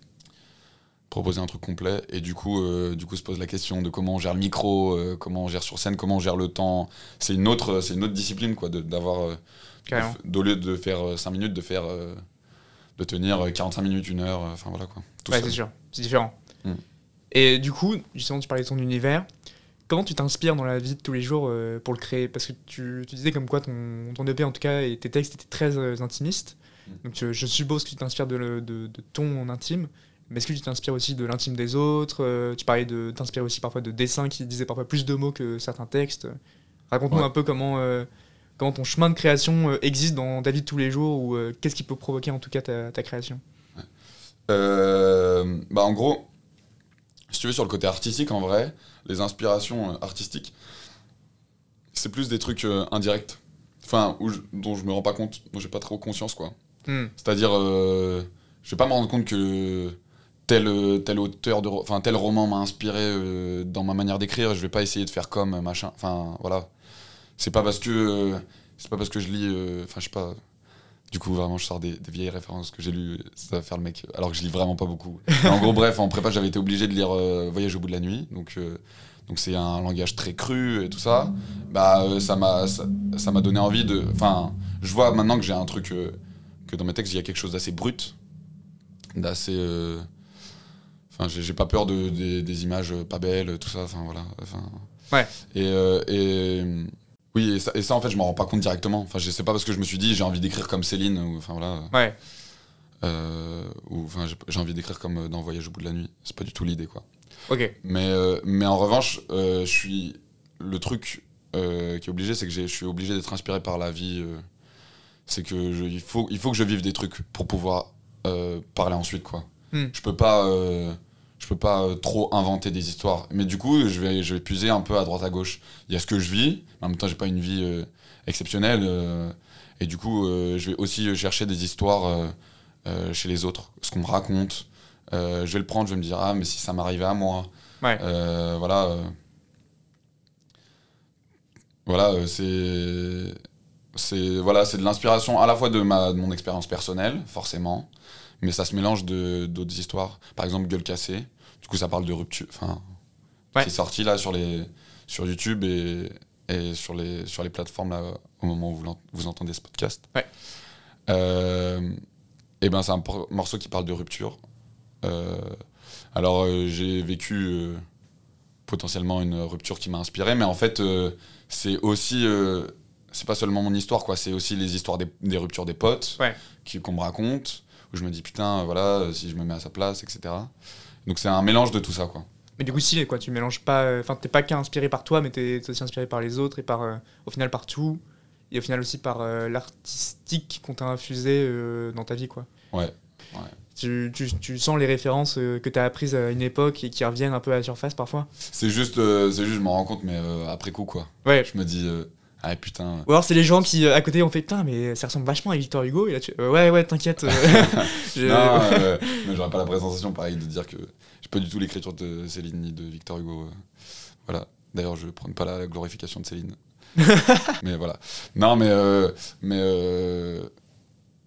Proposer un truc complet, et du coup, euh, du coup se pose la question de comment on gère le micro, euh, comment on gère sur scène, comment on gère le temps. C'est une autre, c'est une autre discipline, quoi, d'avoir, euh, d'au lieu de faire 5 minutes, de faire, de tenir euh, 45 minutes, une heure, enfin voilà quoi. Tout Ouais, seul. c'est sûr, c'est différent. Mm. Et du coup, justement, tu parlais de ton univers. Comment tu t'inspires dans la vie de tous les jours pour le créer? Parce que tu, tu disais comme quoi ton, ton EP, en tout cas, et tes textes étaient très intimistes. Mm. Donc je, suppose que tu t'inspires de, de ton intime. Mais est-ce que tu t'inspires aussi de l'intime des autres Euh, Tu parlais de t'inspirer aussi parfois de dessins qui disaient parfois plus de mots que certains textes. Raconte-nous Ouais. un peu comment, euh, comment ton chemin de création euh, existe dans ta vie de tous les jours ou qu'est-ce qui peut provoquer en tout cas ta, ta création? Bah en gros, si tu veux, sur le côté artistique, en vrai, les inspirations artistiques, c'est plus des trucs euh, indirects. Enfin, où je- dont je me rends pas compte, dont j'ai pas trop conscience, quoi. Hmm. C'est-à-dire, euh, je vais pas me rendre compte que tel, euh, tel auteur de, enfin tel roman m'a inspiré euh, dans ma manière d'écrire. Je vais pas essayer de faire comme euh, machin. Enfin, voilà. C'est pas parce que c'est pas parce que je lis, enfin je sais pas. Du coup, vraiment, je sors des, vieilles références que j'ai lues. Ça va faire le mec. Alors que je lis vraiment pas beaucoup. En gros, bref, en prépa, j'avais été obligé de lire Voyage au bout de la nuit. Donc, c'est un langage très cru et tout ça. Bah, ça m'a ça m'a donné envie de. Enfin, je vois maintenant que j'ai un truc. que dans mes textes, il y a quelque chose d'assez brut, d'assez. Enfin, j'ai pas peur de, des- des images pas belles, tout ça. Enfin, voilà. Enfin, Ouais. Et, euh, et, Oui, et ça, et ça, en fait, je m'en rends pas compte directement. Enfin, je sais pas parce que je me suis dit, j'ai envie d'écrire comme Céline, ou enfin voilà. Ouais. Euh, ou enfin, j'ai- envie d'écrire comme euh, dans Voyage au bout de la nuit. C'est pas du tout l'idée, quoi. Ok. Mais, euh, mais en revanche, je suis. Le truc qui est obligé, c'est que je suis obligé d'être inspiré par la vie. c'est que je- il, faut, il faut que je vive des trucs pour pouvoir parler ensuite, quoi. Hmm. Je peux pas. Je peux pas euh, trop inventer des histoires. Mais du coup, je vais, je vais puiser un peu à droite à gauche. Il y a ce que je vis, mais en même temps, j'ai pas une vie euh, exceptionnelle. euh, et du coup, euh, je vais aussi chercher des histoires chez les autres, ce qu'on me raconte. Je vais le prendre, je vais me dire, ah, mais si ça m'arrivait à moi. Ouais. Voilà. voilà, c'est. C'est voilà, c'est de l'inspiration à la fois de, ma, de mon expérience personnelle, forcément, mais ça se mélange de d'autres histoires. Par exemple, Gueule cassée. Du coup, ça parle de rupture. Enfin, Ouais. qui est sorti là sur, les, sur YouTube et, et sur, les, sur les plateformes là, au moment où vous, vous entendez ce podcast. Ouais. Euh, et ben, c'est un morceau qui parle de rupture. Euh, alors, euh, j'ai vécu potentiellement une rupture qui m'a inspiré, mais en fait, c'est aussi. c'est pas seulement mon histoire, quoi. C'est aussi les histoires des, des ruptures des potes Ouais. qu'on me raconte, où je me dis putain, voilà, euh, si je me mets à sa place, etc. Donc c'est un mélange de tout ça, quoi. Mais du coup, si, quoi, tu mélanges pas. euh, Enfin, t'es pas qu'inspiré par toi, mais t'es aussi inspiré par les autres et par. euh, au final, par tout. Et au final aussi par euh, l'artistique qu'on t'a infusé euh, dans ta vie, quoi. Ouais. Tu, tu, tu sens les références que t'as apprises à une époque et qui reviennent un peu à la surface parfois C'est juste, c'est juste, je m'en rends compte, mais après coup, quoi. Ouais. Je me dis, ah putain. Ou alors c'est les gens qui euh, à côté ont fait putain mais ça ressemble vachement à Victor Hugo et là tu euh, ouais ouais t'inquiète euh, je- Non, euh, mais j'aurais pas la présentation pareil de dire que j'ai pas du tout l'écriture de Céline ni de Victor Hugo. Voilà. D'ailleurs, je prends pas la glorification de Céline. mais voilà. Non, mais euh, mais euh,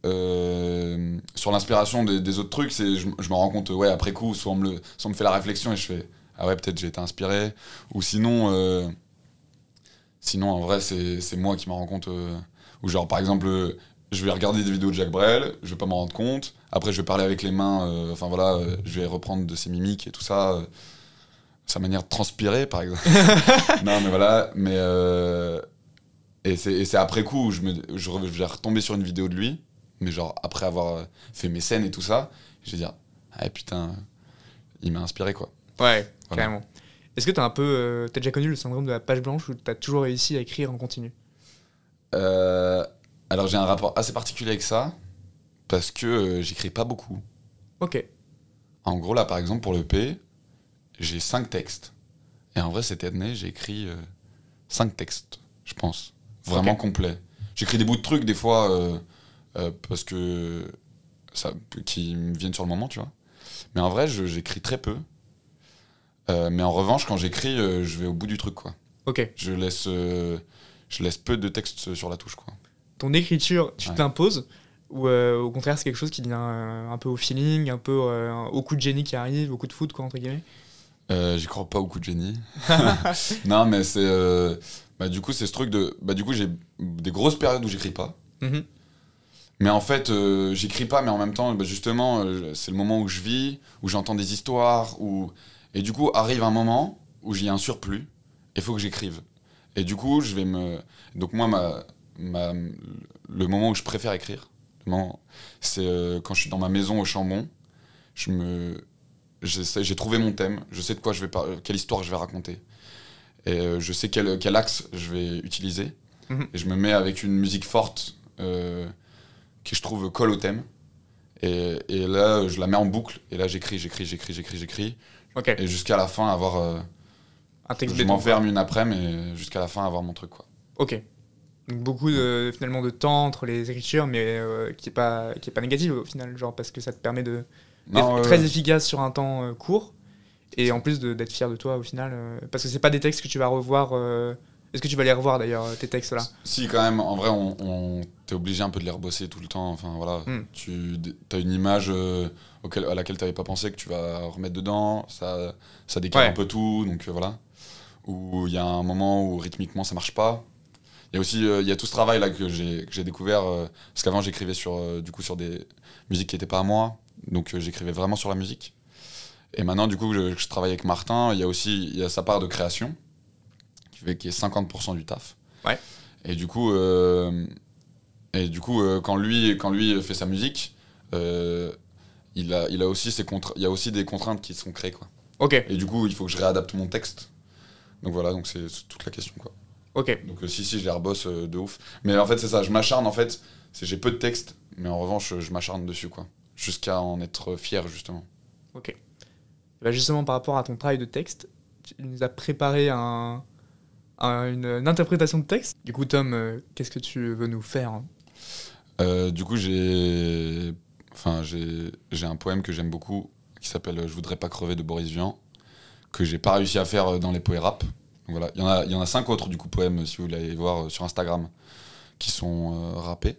euh, sur l'inspiration des, des autres trucs, c'est je, je me rends compte ouais après coup, soit on me le, soit on me fait la réflexion et je fais ah ouais peut-être j'ai été inspiré, ou sinon sinon en vrai c'est moi qui m'en rends compte. euh, ou genre par exemple euh, je vais regarder des vidéos de Jacques Brel, je vais pas m'en rendre compte. Après, je vais parler avec les mains, euh, enfin voilà, je vais reprendre de ses mimiques et tout ça, sa manière de transpirer, par exemple. non, mais voilà, mais. euh, et c'est après coup où je, me, je, vais retomber sur une vidéo de lui, mais genre après avoir fait mes scènes et tout ça, je vais dire, ah putain, il m'a inspiré quoi. ouais Voilà. carrément est-ce que t'as un peu euh, t'as déjà connu le syndrome de la page blanche où t'as toujours réussi à écrire en continu? Euh, alors j'ai un rapport assez particulier avec ça, parce que euh, j'écris pas beaucoup. ok En gros, là, par exemple, pour le P, j'ai cinq textes. Et en vrai, cette année, j'ai écrit euh, cinq textes, je pense. Vraiment Ok. complets. J'écris des bouts de trucs, des fois, parce que. Ça, qui me viennent sur le moment, tu vois. Mais en vrai, j'écris très peu. Euh, mais en revanche, quand j'écris, euh, je vais au bout du truc, quoi. ok Je laisse, euh, je laisse peu de textes sur la touche, quoi. ton écriture tu Ouais. t'imposes ou au contraire c'est quelque chose qui vient un peu au feeling un peu au coup de génie qui arrive au coup de foot quoi entre guillemets? J'y crois pas au coup de génie. non, mais c'est. bah, du coup, c'est ce truc de. Bah, du coup, j'ai des grosses périodes où j'écris pas. Mhm. Mais en fait, euh, j'écris pas, mais en même temps, bah, justement, euh, c'est le moment où je vis, où j'entends des histoires, où... et du coup, arrive un moment où j'ai un surplus, et il faut que j'écrive. Et du coup, je vais me... Donc moi, ma, ma- le moment où je préfère écrire, c'est euh, quand je suis dans ma maison au Chambon, je me... J'ai trouvé mon thème, je sais de quoi je vais par- quelle histoire je vais raconter. Et euh, je sais quel, quel axe je vais utiliser. Mhm. Et je me mets avec une musique forte euh, qui, je trouve, colle au thème. Et, et là, je la mets en boucle. Et là, j'écris, j'écris, j'écris, j'écris, j'écris. Et jusqu'à la fin, avoir. euh, je m'enferme une après, mais jusqu'à la fin, avoir mon truc, quoi. Ok. Donc beaucoup de, finalement de temps entre les écritures, mais euh, qui est pas qui est pas négatif au final, genre parce que ça te permet de d'être euh, très efficace sur un temps euh, court et en plus de- d'être fier de toi au final, euh, parce que c'est pas des textes que tu vas revoir. Est-ce que tu vas les revoir d'ailleurs tes textes là? Si, quand même, en vrai, on, on- t'es obligé un peu de les rebosser tout le temps. Enfin, voilà. Hmm. Tu as une image euh, auquel, à laquelle t'avais pas pensé que tu vas remettre dedans. Ça, ça décale Ouais. un peu tout, donc euh, voilà. Ou il y a un moment où rythmiquement ça marche pas. Il y a aussi euh, il y a tout ce travail là que j'ai découvert euh, parce qu'avant j'écrivais sur du coup sur des musiques qui étaient pas à moi donc j'écrivais vraiment sur la musique et maintenant du coup je, je travaille avec Martin il y a aussi il y a sa part de création qui fait qui est 50% du taf Ouais. Et du coup, euh, et du coup euh, quand, lui, quand lui fait sa musique, euh, il, a, il, a aussi ses contra- il y a aussi des contraintes qui sont créées. Quoi. Ok, Et du coup, il faut que je réadapte mon texte. Donc voilà, donc c'est toute la question. Quoi. ok. Donc euh, si, si, je les rebosse euh, de ouf. Mais en fait, c'est ça, je m'acharne en fait. c'est J'ai peu de texte, mais en revanche, je m'acharne dessus, quoi. Jusqu'à en être fier, justement. Ok. Bah justement, par rapport à ton travail de texte, tu nous as préparé un, un- une, une interprétation de texte. Du coup, Tom, euh, qu'est-ce que tu veux nous faire hein? Euh, du coup, j'ai. Enfin, j'ai un poème que j'aime beaucoup qui s'appelle Je voudrais pas crever de Boris Vian, que j'ai pas réussi à faire euh, dans les poé rap. Voilà, il y, en a, cinq autres, du coup, poèmes, si vous voulez aller voir euh, sur Instagram, qui sont euh, rappés.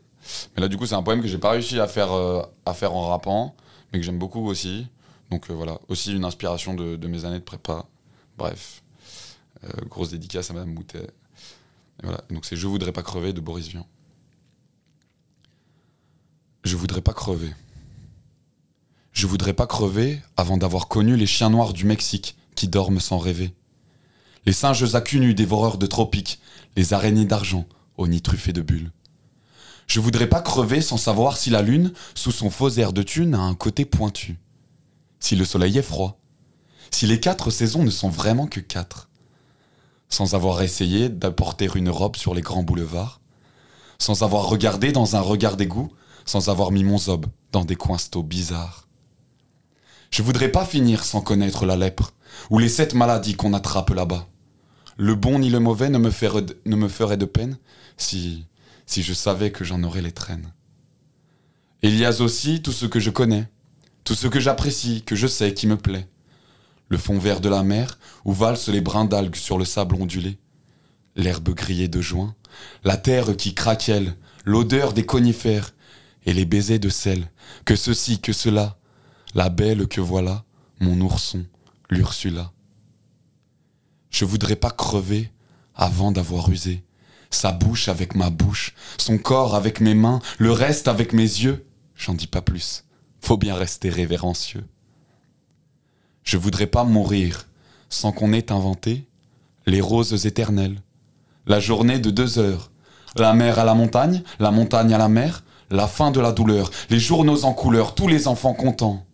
Mais là, du coup, c'est un poème que j'ai pas réussi à faire, euh, en rappant, mais que j'aime beaucoup aussi. Donc euh, voilà, aussi une inspiration de, mes années de prépa. Bref, Euh, grosse dédicace à Madame Moutet. Et voilà, donc c'est Je voudrais pas crever de Boris Vian. Je voudrais pas crever. Je voudrais pas crever avant d'avoir connu les chiens noirs du Mexique qui dorment sans rêver. Les singes à cul nus dévoreurs de tropiques, les araignées d'argent aux nids truffés de bulles. Je voudrais pas crever sans savoir si la lune, sous son faux air de thune, a un côté pointu. Si le soleil est froid. Si les quatre saisons ne sont vraiment que quatre. Sans avoir essayé d'apporter une robe sur les grands boulevards. Sans avoir regardé dans un regard d'égout sans avoir mis mon zob dans des coinstos bizarres. Je voudrais pas finir sans connaître la lèpre, ou les sept maladies qu'on attrape là-bas. Le bon ni le mauvais ne me ferait de, ne me ferait de peine si, si je savais que j'en aurais les traînes. Il y a aussi tout ce que je connais, tout ce que j'apprécie, que je sais qui me plaît. Le fond vert de la mer, où valsent les brins d'algues sur le sable ondulé. L'herbe grillée de juin, la terre qui craquelle, l'odeur des conifères, et les baisers de sel, que ceci, que cela, la belle que voilà, mon ourson, l'Ursula. Je voudrais pas crever avant d'avoir usé, sa bouche avec ma bouche, son corps avec mes mains, le reste avec mes yeux. J'en dis pas plus, faut bien rester révérencieux. Je voudrais pas mourir sans qu'on ait inventé les roses éternelles, la journée de deux heures, la mer à la montagne, la montagne à la mer, la fin de la douleur, les journaux en couleur, tous les enfants contents.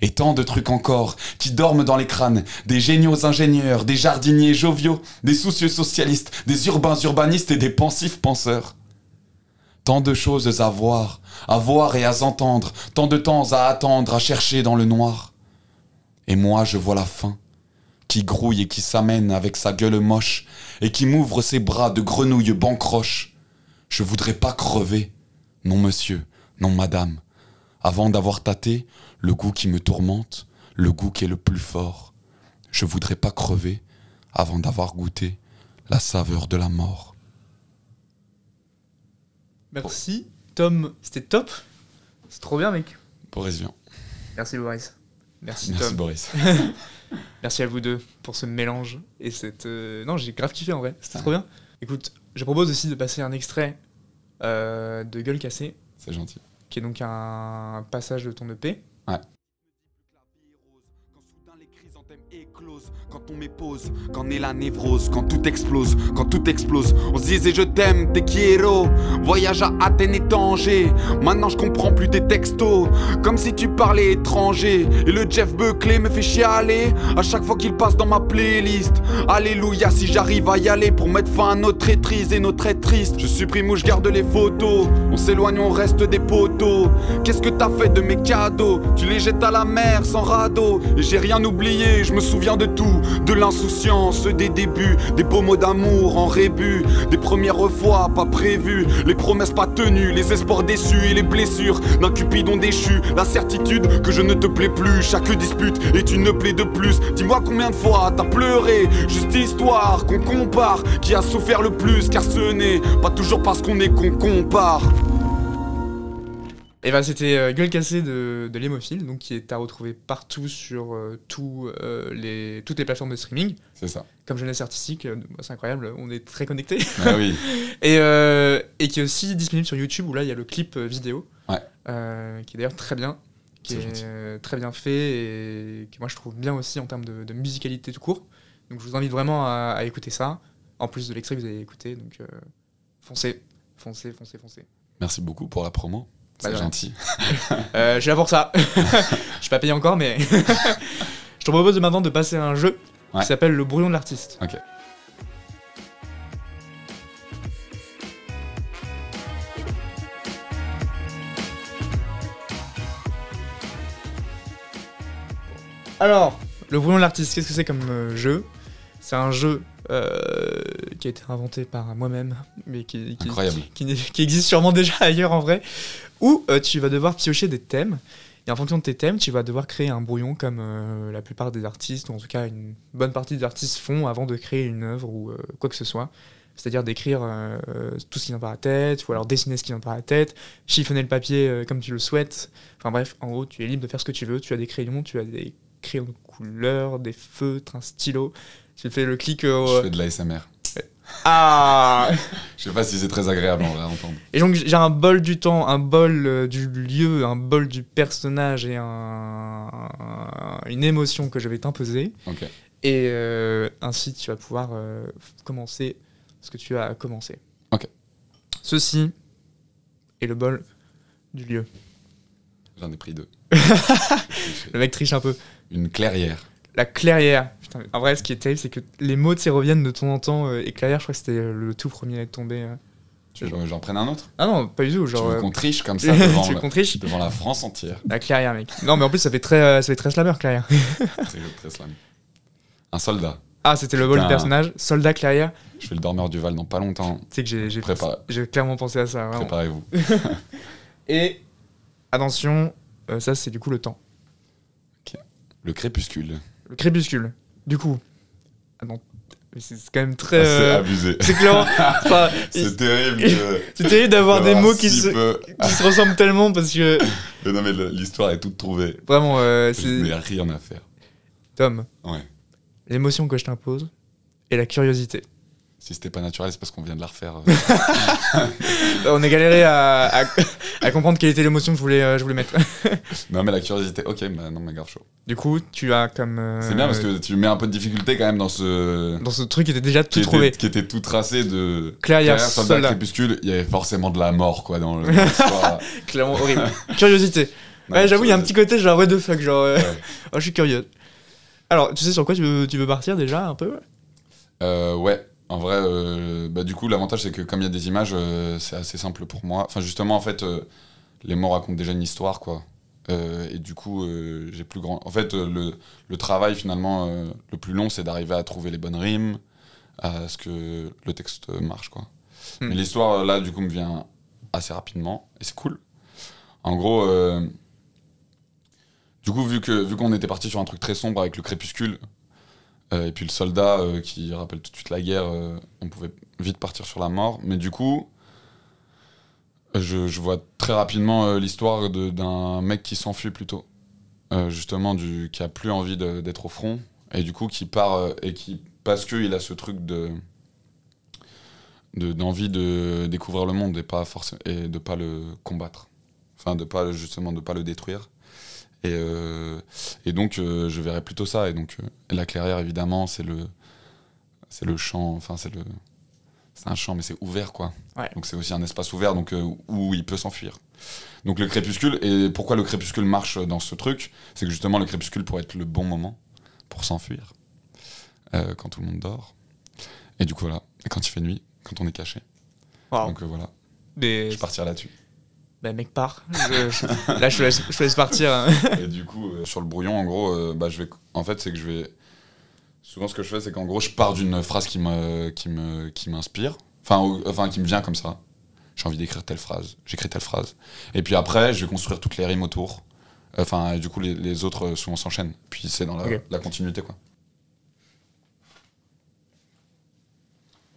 Et tant de trucs encore qui dorment dans les crânes, des géniaux ingénieurs, des jardiniers joviaux, des soucieux socialistes, des urbains urbanistes et des pensifs penseurs. Tant de choses à voir, à voir et à entendre, tant de temps à attendre, à chercher dans le noir. Et moi je vois la faim, qui grouille et qui s'amène avec sa gueule moche, et qui m'ouvre ses bras de grenouille bancroche. Je voudrais pas crever, non monsieur, non madame, avant d'avoir tâté le goût qui me tourmente, le goût qui est le plus fort. Je voudrais pas crever avant d'avoir goûté la saveur de la mort. Merci, Tom. C'était top. C'est trop bien, mec. Boris Vian. Merci, Boris. Merci, Merci Tom. Boris. Merci à vous deux pour ce mélange et cette. euh, Non, j'ai grave kiffé en vrai. C'était trop bien. Écoute, je propose aussi de passer un extrait de Gueule cassée, C'est gentil. qui est donc un passage de ton EP. Quand quand on m'épose, quand naît la névrose, quand tout explose, quand tout explose, on se disait je t'aime, t'es quiero, voyage à Athènes et Tanger, maintenant je comprends plus tes textos, comme si tu parlais étranger, et le Jeff Buckley me fait chialer, à chaque fois qu'il passe dans ma playlist, alléluia si j'arrive à y aller pour mettre fin à notre traîtrise et notre être triste, je supprime ou je garde les photos, on s'éloigne, on reste des poteaux, qu'est-ce que t'as fait de mes cadeaux, tu les jettes à la mer sans radeau, et j'ai rien oublié, je me souviens de tout, de l'insouciance, des débuts, des beaux mots d'amour en rébut, des premières fois pas prévues, les promesses pas tenues, les espoirs déçus et les blessures d'un cupidon déchu, la certitude que je ne te plais plus, chaque dispute est une plaie de plus, dis-moi combien de fois t'as pleuré, juste histoire qu'on compare, qui a souffert le plus, car ce n'est pas toujours parce qu'on est qu'on compare. Et bah, c'était euh, Gueule cassée de, de l'hémophile, donc qui est à retrouver partout sur euh, euh, les, toutes les plateformes de streaming. C'est ça. Comme jeunesse artistique, euh, bah, c'est incroyable, on est très connectés. Ah oui. Et, et qui est aussi disponible sur YouTube où là il y a le clip vidéo, Ouais. qui est d'ailleurs très bien, qui est très bien fait et qui moi je trouve bien aussi en termes de, de musicalité tout court. Donc je vous invite vraiment à, à écouter ça. en plus de l'extrait que vous avez écouté. Donc foncez, foncez, foncez, foncez. Merci beaucoup pour la promo. Bah, C'est ouais. gentil. Euh, je suis là pour ça. Je suis pas payé encore, mais je te propose maintenant de passer à un jeu Ouais. qui s'appelle le brouillon de l'artiste. Ok. Alors, le brouillon de l'artiste, qu'est-ce que c'est comme euh, jeu? C'est un jeu euh, qui a été inventé par moi-même, mais qui, qui, Incroyable. qui- qui- qui existe sûrement déjà ailleurs en vrai, où euh, tu vas devoir piocher des thèmes. Et en fonction de tes thèmes, tu vas devoir créer un brouillon comme euh, la plupart des artistes, ou en tout cas une bonne partie des artistes font avant de créer une œuvre ou quoi que ce soit. C'est-à-dire d'écrire tout ce qui vient par la tête, ou alors dessiner ce qui vient par la tête, chiffonner le papier comme tu le souhaites. Enfin bref, en gros, tu es libre de faire ce que tu veux. Tu as des crayons, tu as des crayons de couleur, des feutres, un stylo. Tu fais le clic au... Je fais de l'ASMR. Ah Je sais pas si c'est très agréable en vrai à entendre. Et donc j'ai un bol du temps, un bol euh, du lieu, un bol du personnage et un, une émotion que je vais t'imposer. Et euh, ainsi tu vas pouvoir euh, commencer ce que tu as commencé. Ok. Ceci est le bol du lieu. J'en ai pris deux. Le mec triche un peu. Une clairière. La clairière. Putain, en vrai, ce qui est terrible, c'est que les mots tu sais, reviennent de temps en temps. euh, et clairière, je crois que c'était euh, le tout premier à être tombé. euh. Tu veux que j'en prenne un autre? Ah non, pas du tout. Tu Genre, veux euh, qu'on triche comme ça devant, tu veux triche? devant la France entière La clairière, mec. Non, mais en plus, ça fait très, ça fait très slammer, clairière. Très, très slam. Un soldat. Ah, c'était le bol du personnage. Soldat clairière. Je fais le dormeur du Val dans pas longtemps. Tu sais que j'ai, clairement pensé à ça. Préparez-vous. Et attention, euh, ça c'est du coup le temps. Le crépuscule. Le crépuscule. Du coup. Ah non. C'est c'est quand même très. Ah, c'est euh, abusé. c'est clair. Enfin, C'est terrible de- c'est terrible d'avoir des mots qui si se, qui se ressemblent tellement parce que Mais non mais l'histoire est toute trouvée. vraiment, euh, Je c'est. n'ai rien à faire. Tom, Ouais. l'émotion que je t'impose et la curiosité. Si c'était pas naturel, c'est parce qu'on vient de la refaire. On a galéré à, à, à comprendre quelle était l'émotion que je voulais, euh, je voulais mettre. non mais la curiosité, ok, bah non mais grave chaud. Du coup, tu as comme. euh, C'est bien parce que tu mets un peu de difficulté quand même dans ce... Dans ce truc qui était déjà tout qui, trouvé. était, qui était tout tracé de... Soldat, soldat. crépuscule, il y avait forcément de la mort quoi dans le- dans l'histoire. Clairement horrible. Curiosité. Non, Ouais, j'avoue, il y a un petit côté genre what the fuck, genre. euh, Ouais. oh, je suis curieux. Alors, tu sais sur quoi tu veux, tu veux partir déjà un peu? Euh, ouais, en vrai, euh, bah, du coup, l'avantage, c'est que comme il y a des images, euh, c'est assez simple pour moi. Enfin, justement, en fait, euh, les mots racontent déjà une histoire, quoi. Et du coup, j'ai plus grand. En fait, le, le travail, finalement, le plus long, c'est d'arriver à trouver les bonnes rimes, à ce que le texte marche, quoi. Hmm. Mais l'histoire, là, du coup, me vient assez rapidement, et c'est cool. En gros, du coup, vu que vu qu'on était parti sur un truc très sombre avec le crépuscule, et puis le soldat euh, qui rappelle tout de suite la guerre, euh, on pouvait vite partir sur la mort. Mais du coup, euh, je, vois très rapidement euh, l'histoire d'un mec qui s'enfuit plutôt. Euh, justement, qui a plus envie d'être au front. Et du coup, qui part, euh, et qui, parce qu'il a ce truc de de- d'envie de, découvrir le monde et pas forcément et de pas le combattre enfin de pas justement de pas le détruire et, euh, et donc euh, je verrais plutôt ça. Et donc euh, la clairière évidemment c'est le c'est le champ enfin c'est le c'est un champ mais c'est ouvert quoi. Ouais. donc c'est aussi un espace ouvert donc où il peut s'enfuir. Donc le crépuscule et pourquoi le crépuscule marche dans ce truc c'est que justement le crépuscule pourrait être le bon moment pour s'enfuir quand tout le monde dort. Et du coup voilà. Et quand il fait nuit quand on est caché. Wow. donc euh, voilà. Je partirai là-dessus Bah, mec, part. Je- je- Là, je te laisse, je laisse partir. hein. Et du coup, euh, sur le brouillon, en gros, euh, bah, je vais. En fait, c'est que je vais. Souvent, ce que je fais, c'est qu'en gros, je pars d'une phrase qui me, qui me, qui m'inspire, enfin, enfin, qui me vient comme ça. J'ai envie d'écrire telle phrase, j'écris telle phrase. Et puis après, je vais construire toutes les rimes autour. Enfin, et du coup, les, les autres, euh, souvent s'enchaînent. Puis c'est dans la, continuité, quoi.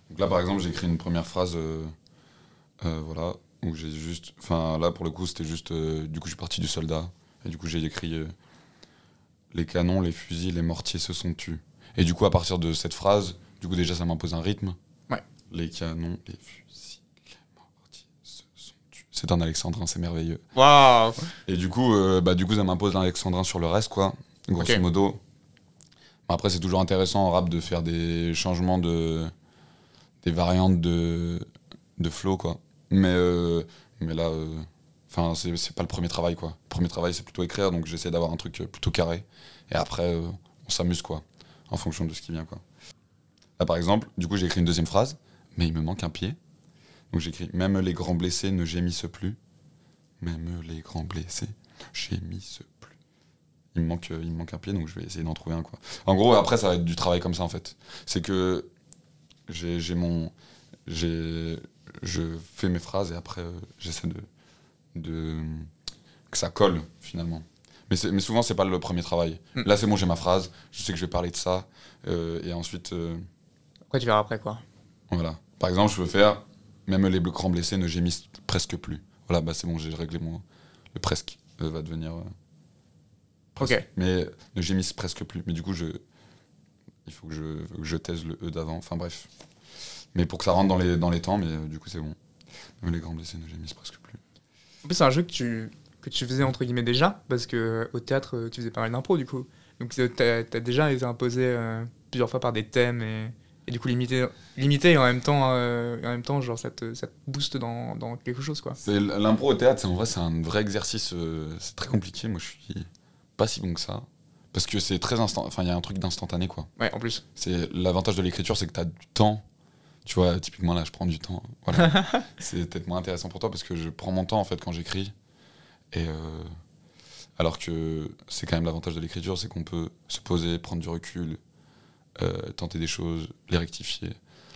Donc là, par exemple, j'ai écrit une première phrase, euh, voilà, où j'ai juste, enfin là pour le coup, c'était juste, euh, du coup, je suis parti du soldat, et du coup, j'ai écrit euh, les canons, les fusils, les mortiers se sont tus. Et du coup, à partir de cette phrase, du coup, déjà, ça m'impose un rythme. Ouais. Les canons, les fusils, les mortiers se sont tus. C'est un alexandrin, c'est merveilleux. Waouh Et du coup, euh, bah, du coup, ça m'impose l'alexandrin sur le reste, quoi. Grosso modo. Après, c'est toujours intéressant en rap de faire des changements de, des variantes de, de flow, quoi. Mais, euh, mais là, euh, enfin, c'est pas le premier travail, quoi. Le premier travail, c'est plutôt écrire, donc j'essaie d'avoir un truc euh, plutôt carré. Et après, euh, on s'amuse, quoi, en fonction de ce qui vient, quoi. Là, par exemple, du coup, j'ai écrit une deuxième phrase, mais il me manque un pied. Donc j'écris Même les grands blessés ne gémissent plus. Même les grands blessés gémissent plus. Il me manque, il me manque un pied, donc je vais essayer d'en trouver un, quoi. En gros, après, ça va être du travail comme ça, en fait. C'est que j'ai mon. j'ai- Je fais mes phrases et après, euh, j'essaie de, de. que ça colle, finalement. Mais, souvent, c'est pas le premier travail. Mm. Là, c'est bon, j'ai ma phrase, je sais que je vais parler de ça, euh, et ensuite. euh, Après, tu verras après, quoi. voilà. Par exemple, je peux faire même les grands blessés ne gémissent presque plus. Voilà, bah c'est bon, j'ai réglé mon. Le presque euh, va devenir. euh, presque. Ok. Mais ne gémissent presque plus. Mais du coup, je. Il faut que je, que je taise le E d'avant. Enfin bref. Mais pour que ça rentre dans les, dans les temps, mais euh, du coup, c'est bon. Même les grands blessés ne gémissent presque plus. En plus, c'est un jeu que tu, que tu faisais entre guillemets déjà, parce que euh, au théâtre, euh, tu faisais pas mal d'impro, du coup. Donc, t'as as déjà été imposé euh, plusieurs fois par des thèmes et, et du coup limité, limité et en même temps, euh, en même temps genre, ça te, ça te booste dans, dans quelque chose, quoi. L'impro au théâtre, c'est en vrai, c'est un vrai exercice. euh, c'est très compliqué. Moi, je suis pas si bon que ça. Parce que c'est très instant. Enfin, il y a un truc d'instantané, quoi. Ouais, en plus. C'est l'avantage de l'écriture, c'est que tu as du temps. Tu vois, typiquement là, je prends du temps. Voilà. c'est peut-être moins intéressant pour toi parce que je prends mon temps en fait quand j'écris. Et euh, alors que c'est quand même l'avantage de l'écriture, c'est qu'on peut se poser, prendre du recul, euh, tenter des choses, les rectifier.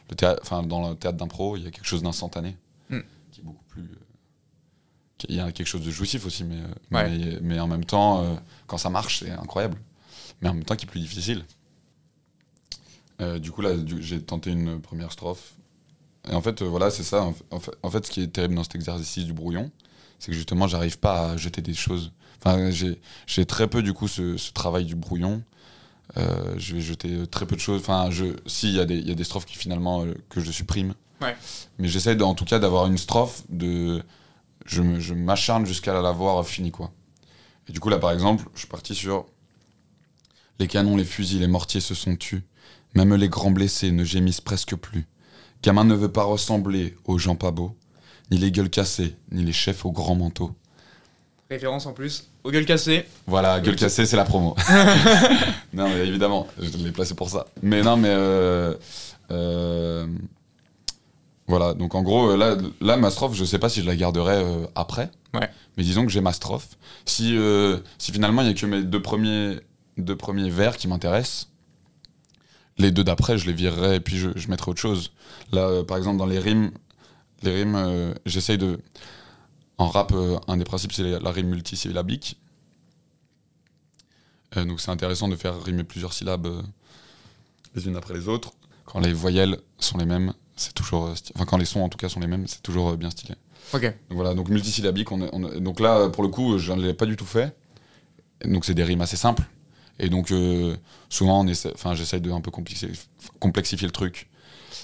Le théâtre, enfin, dans le théâtre d'impro, il y a quelque chose d'instantané Mm. qui est beaucoup plus. euh, Il y a quelque chose de jouissif aussi, mais, Ouais. mais, mais en même temps, quand ça marche, c'est incroyable. Mais en même temps, qui est plus difficile. Euh, du coup, là, j'ai tenté une première strophe. Et en fait, euh, voilà, c'est ça. En fait- En ce qui est terrible dans cet exercice du brouillon, c'est que justement, j'arrive pas à jeter des choses. Enfin, j'ai très peu, du coup, ce, ce travail du brouillon. Euh, je vais jeter très peu de choses. Enfin, je, si, il y, a des- il y a des strophes qui, finalement, que je supprime. Ouais. Mais j'essaie, en tout cas, d'avoir une strophe de. Je me- je m'acharne jusqu'à la voir finie, quoi. Et du coup, là, par exemple, je suis parti sur. Les canons, les fusils, les mortiers se sont tus. Même les grands blessés ne gémissent presque plus. Gamin ne veut pas ressembler aux gens pas beaux, ni les gueules cassées, ni les chefs aux grands manteaux. Référence en plus au gueule cassée. Voilà, gueule cassée, c'est la promo. non, mais évidemment, je l'ai placé pour ça. Mais non, mais. euh, euh, voilà, donc en gros, euh, là, là, ma strophe, je sais pas si je la garderai euh, après. Ouais. Mais disons que j'ai ma strophe. Si, si finalement, il n'y a que mes deux premiers, deux premiers vers qui m'intéressent, les deux d'après, je les virerai et puis je, je mettrai autre chose. Là, euh, par exemple, dans les rimes, les rimes, euh, j'essaye de. En rap, euh, un des principes, c'est la rime multisyllabique. Donc c'est intéressant de faire rimer plusieurs syllabes les unes après les autres. Quand les voyelles sont les mêmes, c'est toujours. Enfin, quand les sons en tout cas sont les mêmes, c'est toujours bien stylé. Ok. Donc voilà, donc multisyllabique, on est- on est- donc là, pour le coup, je ne l'ai pas du tout fait. Donc c'est des rimes assez simples. Et donc euh, souvent, enfin, j'essaye de un peu complexifier, complexifier le truc.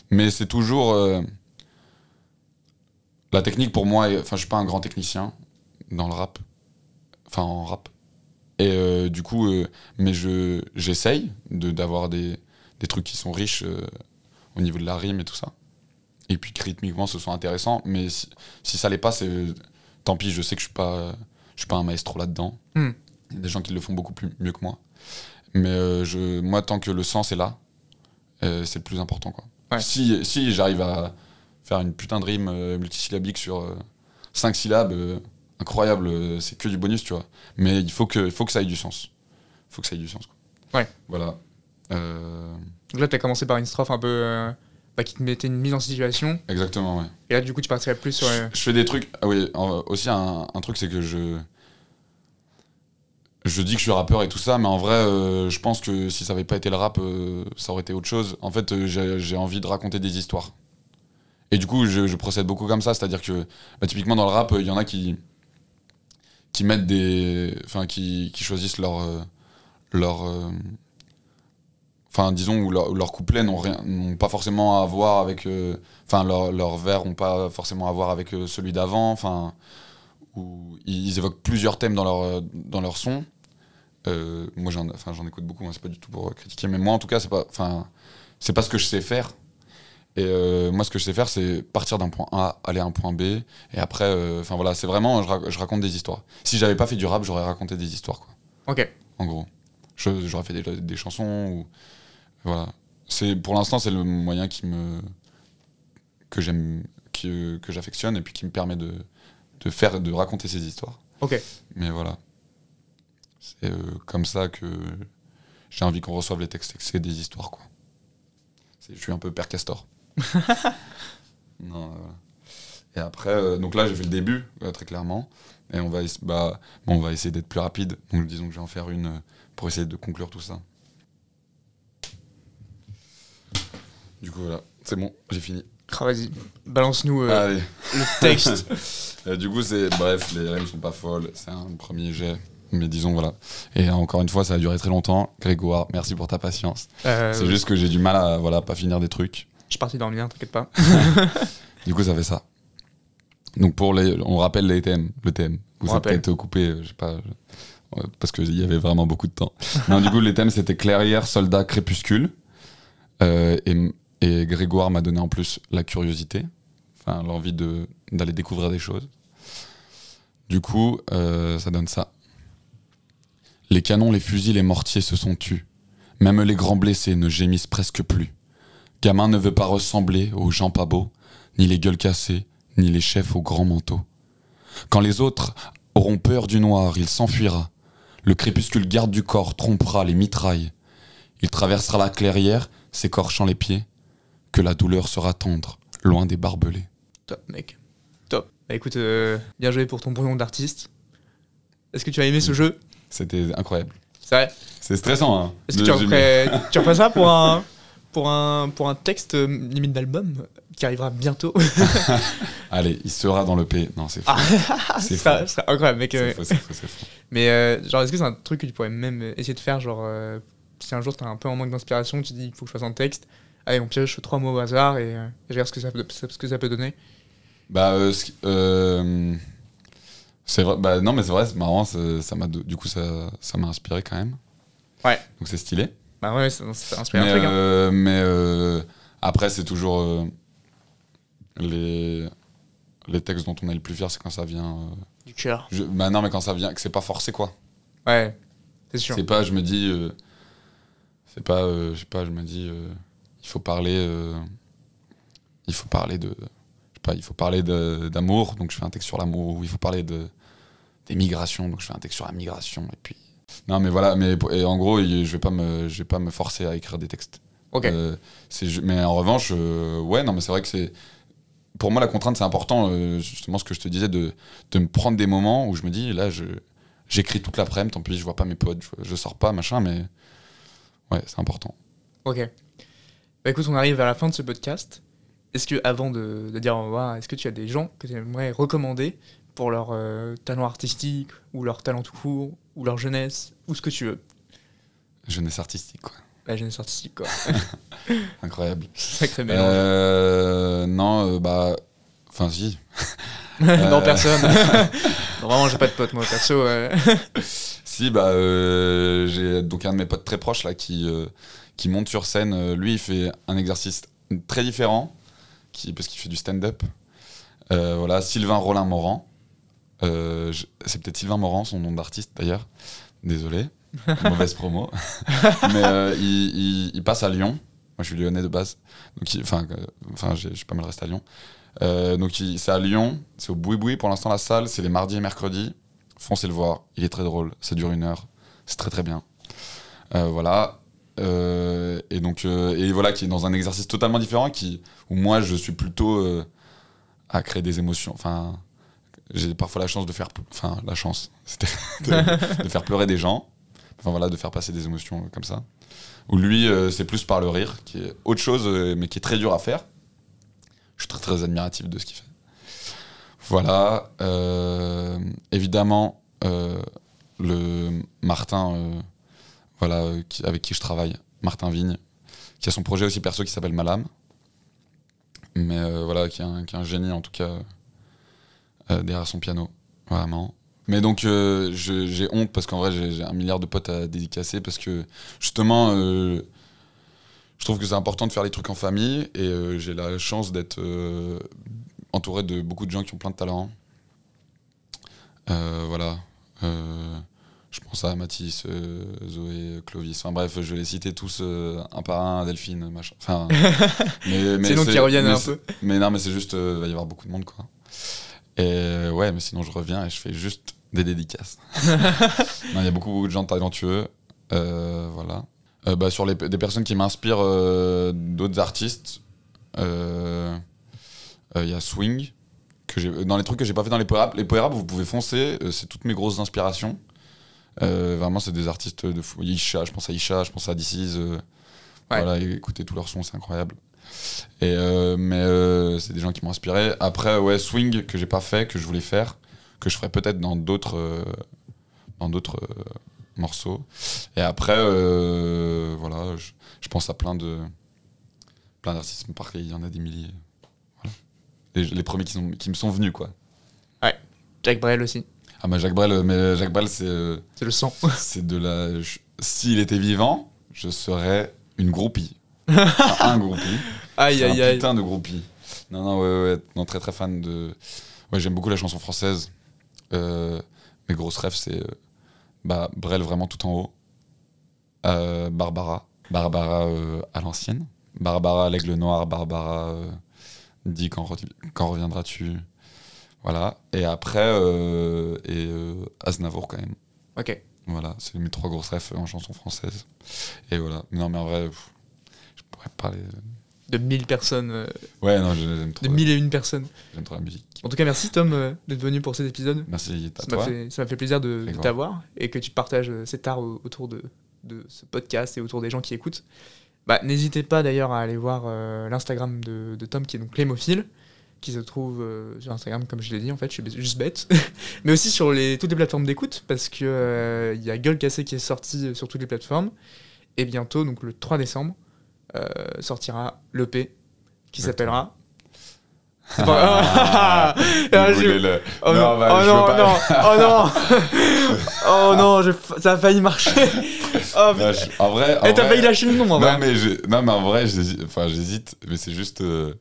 Mais c'est toujours. euh, la technique pour moi, enfin, je suis pas un grand technicien dans le rap. Enfin, en rap. Et euh, du coup, mais je j'essaye de d'avoir des, des trucs qui sont riches au niveau de la rime et tout ça. Et puis que rythmiquement ce soit intéressant. Mais si, si ça l'est pas, c'est tant pis. Je sais que je suis pas je suis pas un maestro là-dedans. Hmm. Il y a des gens qui le font beaucoup plus mieux que moi. Mais euh, je moi tant que le sens est là, euh, c'est le plus important quoi. Ouais. Si si j'arrive à faire une putain de rime euh, multisyllabique sur 5 syllabes, incroyable, c'est que du bonus, tu vois. Mais il faut que, faut que ça ait du sens. Il faut que ça ait du sens. Quoi. Ouais. Voilà. Donc là, t'as commencé par une strophe un peu. bah, qui te mettait une mise en situation. exactement, ouais. Et là, du coup, tu partirais plus sur. Je, je fais des trucs. Ah oui, aussi un, un truc, c'est que je. Je dis que je suis rappeur et tout ça, mais en vrai, euh, je pense que si ça avait pas été le rap, euh, ça aurait été autre chose. En fait, euh, j'ai envie de raconter des histoires. Et du coup, je, procède beaucoup comme ça, c'est-à-dire que bah, typiquement dans le rap, il y en a qui qui mettent des, enfin qui, choisissent leur leur, enfin disons où leur, où leurs couplets n'ont pas forcément à voir avec, enfin leurs leurs vers n'ont pas forcément à voir avec celui d'avant, enfin où ils, évoquent plusieurs thèmes dans leur dans leur son. Euh, moi j'en, enfin j'en écoute beaucoup, hein, c'est pas du tout pour critiquer, mais moi en tout cas c'est pas, enfin c'est pas ce que je sais faire. Et euh, moi, ce que je sais faire, c'est partir d'un point A, aller à un point B. Et après, euh, enfin voilà, c'est vraiment, je, rac- je raconte des histoires. Si j'avais pas fait du rap, j'aurais raconté des histoires, quoi. Ok. En gros. J'aurais fait des, des chansons. Ou, voilà. C'est, pour l'instant, c'est le moyen qui me. que j'aime. que, que j'affectionne et puis qui me permet de, de faire, de raconter ces histoires. Ok. Mais voilà. C'est euh, comme ça que j'ai envie qu'on reçoive les textes et que c'est des histoires, quoi. Je suis un peu père Castor. non, euh, voilà. Et après, euh, donc là, j'ai fait le début, euh, très clairement. Et on va, bah, bon, on va essayer d'être plus rapide. Donc disons que je vais en faire une euh, pour essayer de conclure tout ça. Du coup, voilà. C'est bon, j'ai fini. Ah, Vas-y, balance-nous euh, le texte. Euh, du coup, c'est bref, les rimes sont pas folles. C'est un premier jet, mais disons voilà. Et euh, encore une fois, ça a duré très longtemps. Grégoire, merci pour ta patience. Euh, c'est juste que j'ai du mal à voilà pas finir des trucs. Je suis parti dormir, t'inquiète pas. Du coup, ça fait ça. Donc pour les, on rappelle les thèmes, le thème. Vous avez peut-être coupé, euh, je sais pas, ouais, parce qu'il y avait vraiment beaucoup de temps. non, du coup, les thèmes c'était clairière, soldat, crépuscule. Euh, et, et Grégoire m'a donné en plus la curiosité, enfin l'envie de d'aller découvrir des choses. Du coup, euh, ça donne ça. Les canons, les fusils, les mortiers se sont tus. Même les grands blessés ne gémissent presque plus. Gamin ne veut pas ressembler aux gens pas beaux, ni les gueules cassées, ni les chefs aux grands manteaux. Quand les autres auront peur du noir, il s'enfuira. Le crépuscule garde du corps trompera les mitrailles. Il traversera la clairière, s'écorchant les pieds, que la douleur sera tendre, loin des barbelés. Top, mec. Top. Bah écoute, euh, bien joué pour ton brouillon d'artiste. Est-ce que tu as aimé ce jeu? C'était incroyable. C'est vrai C'est stressant, hein. Est-ce que tu referais, tu referais ça pour un, pour un, pour un texte euh, limite d'album qui arrivera bientôt Allez, il sera dans le P. Non, c'est faux. Ah, C'est incroyable, mec. Euh, faux, c'est faux, c'est faux. Mais euh, genre, est-ce que c'est un truc que tu pourrais même essayer de faire Genre, euh, si un jour t'as un peu en manque d'inspiration, tu te dis il faut que je fasse un texte, allez, on pioche trois mots au hasard et, et je regarde ce que ça peut, ce que ça peut donner? Bah, ce euh, c'est vrai. Bah, non, mais c'est vrai, c'est marrant. ça ça m'a, du coup, ça, ça m'a inspiré quand même. Ouais. Donc c'est stylé. Bah ouais, ça, ça inspire Mais, un truc. hein. euh, mais euh, après, c'est toujours euh, les les textes dont on est le plus fier, c'est quand ça vient. euh, Du cœur. je- bah non, mais quand ça vient, que c'est pas forcé quoi. Ouais, c'est sûr. C'est pas, je me dis, euh, c'est pas, euh, je sais pas, je me dis, euh, il faut parler, euh, il faut parler de, je sais pas, il faut parler d'amour, donc je fais un texte sur l'amour, ou il faut parler de des migrations, donc je fais un texte sur la migration, et puis. Non, mais voilà, mais et en gros, je vais pas me, je vais pas me forcer à écrire des textes. Ok. Euh, mais en revanche, euh, ouais, non, mais c'est vrai que c'est. Pour moi, la contrainte, c'est important, euh, justement, ce que je te disais, de, de me prendre des moments où je me dis, là, je, j'écris toute l'après-midi, tant pis, je vois pas mes potes, je, je sors pas, machin, mais. Ouais, c'est important. Ok. Bah écoute, on arrive à la fin de ce podcast. Est-ce que, avant de, de dire au revoir, est-ce que tu as des gens que tu aimerais recommander pour leur euh, talent artistique, ou leur talent tout court, ou leur jeunesse, ou ce que tu veux Jeunesse artistique, quoi. La jeunesse artistique, quoi. Incroyable. Sacré mélange. Euh, non, euh, bah. Enfin, si. non, personne. Non, Vraiment, j'ai pas de potes, moi, perso. Si, bah, j'ai donc un de mes potes très proches là qui, qui monte sur scène. Lui, il fait un exercice très différent qui, parce qu'il fait du stand-up. Euh, voilà, Sylvain Rollin Morand. Euh, je- c'est peut-être Sylvain Morand, son nom d'artiste d'ailleurs. Désolé, mauvaise promo. Mais euh, il, il- il passe à Lyon. Moi, je suis lyonnais de base. Donc, il- enfin, euh, enfin, j'ai j'ai pas mal resté à Lyon. Euh, donc, il- c'est à Lyon. C'est au Boui Boui pour l'instant la salle. C'est les mardis et mercredis. Foncez le voir. Il est très drôle. Ça dure une heure. C'est très très bien. Euh, voilà. Euh, et donc, euh, et voilà, qui est dans un exercice totalement différent, qui, où moi, je suis plutôt euh, à créer des émotions. Enfin, j'ai parfois la chance de faire, enfin, la chance, de, faire pleurer des gens. Enfin voilà, de faire passer des émotions comme ça. Où lui, euh, c'est plus par le rire, qui est autre chose, euh, mais qui est très dur à faire. Je suis très très admiratif de ce qu'il fait. Voilà. euh, évidemment, le Martin, voilà, avec qui je travaille, Martin Vigne, qui a son projet aussi perso qui s'appelle Malam. Mais voilà, qui est, un, qui est un génie en tout cas euh, derrière son piano. Vraiment. Mais donc, euh, j'ai honte parce qu'en vrai, j'ai un milliard de potes à dédicacer parce que justement, euh, je trouve que c'est important de faire les trucs en famille et j'ai la chance d'être entouré de beaucoup de gens qui ont plein de talent. Euh, voilà. Je pense à Mathis, Zoé, Clovis. Enfin bref, je vais les citer tous un par un, Delphine, machin. Enfin, mais, mais C'est nous qui reviennent un peu. Mais non, mais c'est juste, il va y avoir beaucoup de monde, quoi. Et euh, ouais, mais sinon je reviens et je fais juste des dédicaces. Il y a beaucoup, beaucoup de gens talentueux. Euh, voilà. Euh, bah, sur les, des personnes qui m'inspirent euh, d'autres artistes, il y a Swing. Que dans les trucs que j'ai pas fait dans les Power les vous pouvez foncer, c'est toutes mes grosses inspirations. Vraiment, c'est des artistes de fou. Isha, je pense à Isha, je pense à DC's. Ouais. Voilà, écoutez tous leurs sons, c'est incroyable. Et euh, mais euh, c'est des gens qui m'ont inspiré. Après, ouais, Swing que j'ai pas fait, que je voulais faire, que je ferai peut-être dans d'autres euh, dans d'autres morceaux. Et après, voilà, je, je pense à plein de plein d'artistes. Par il y en a des milliers. Voilà. Les, les premiers qui, sont, qui me sont venus, quoi. Jack Brel aussi. Ah, bah Jacques Brel, mais Jacques Brel, c'est C'est le sang. c'est de la. S'il était vivant, je serais une groupie. Enfin, un groupie. Aïe, aïe, aïe. putain de groupie. Non, non, ouais, ouais, non, très très fan de. Ouais, j'aime beaucoup la chanson française. Euh, mes grosses rêves, c'est euh, bah, Brel vraiment tout en haut. Euh, Barbara. Barbara à l'ancienne. Barbara l'aigle noir. Barbara dit quand, re- quand reviendras-tu? Voilà. Et après, et Aznavour quand même. Ok. Voilà, c'est mes trois grosses rêves en chanson française. Et voilà. Non, mais en vrai, pff, parler. De 1000 personnes. euh, Ouais, non, j'aime trop, De 1000 et une personnes. j'aime trop la musique. En tout cas, merci Tom euh, d'être venu pour cet épisode. Merci à Ça m'a toi. fait, ça m'a fait plaisir de, t'avoir et que tu partages euh, cet art au- autour de, de ce podcast et autour des gens qui écoutent. Bah, N'hésitez pas d'ailleurs à aller voir euh, l'Instagram de, de Tom qui est donc Clémophile, qui se trouve euh, sur Instagram comme je l'ai dit en fait, je suis juste bête. Mais aussi sur les, toutes les plateformes d'écoute parce qu'il il y a Gueule Cassée qui est sorti sur toutes les plateformes. Et bientôt, donc le 3 décembre, euh, sortira l'EP qui Le s'appellera... Ah, je- le- Oh Non, non, bah, oh non, veux pas- non, oh non, oh ça a failli marcher. Oh, Non, je- en vrai, en Eh, t'as vrai- failli lâcher le nom en non, vrai. mais non, mais en vrai, enfin, j'hésite, mais c'est juste. euh,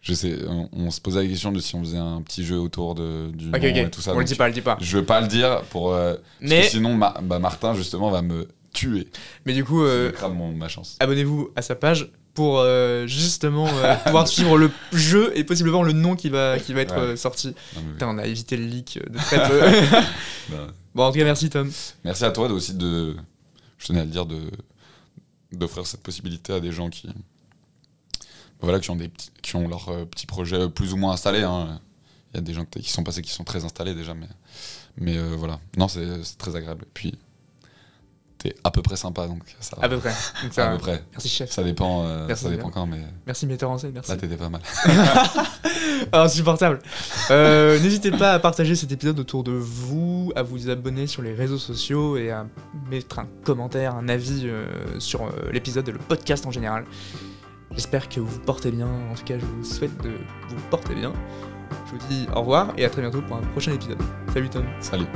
je sais, on, on se posait la question de si on faisait un petit jeu autour de, du Ok, nom ok, et tout ça. on le dit pas, le dit pas. Je veux pas le dire pour. euh, parce Mais, que sinon, Ma- bah, Martin, justement, va me tuer. mais du coup, euh, Je crame mon, ma chance. abonnez-vous à sa page pour euh, justement euh, pouvoir suivre le jeu et possiblement le nom qui va, qui va être Ouais. sorti. Non, Putain, on a évité le leak de très peu. bah, bon, en tout cas, merci Tom. Merci à toi de- aussi de. Je tenais à le dire, de d'offrir cette possibilité à des gens qui. Voilà, qui ont, des petits, qui ont leurs petits projets plus ou moins installés. hein. Il y a des gens qui sont passés qui sont très installés déjà, mais, mais euh, voilà. Non, c'est c'est très agréable. Et puis, t'es à peu près sympa, donc ça va. À peu près. Donc, ça À va. peu près. Merci chef. Ça dépend, euh, Merci, ça dépend quand, mais Merci metteur en scène, merci. là, t'étais pas mal. Insupportable. Euh, N'hésitez pas à partager cet épisode autour de vous, à vous abonner sur les réseaux sociaux et à mettre un commentaire, un avis euh, sur l'épisode et le podcast en général. J'espère que vous vous portez bien. En tout cas, je vous souhaite de vous porter bien. Je vous dis au revoir et à très bientôt pour un prochain épisode. Salut Tom. Salut.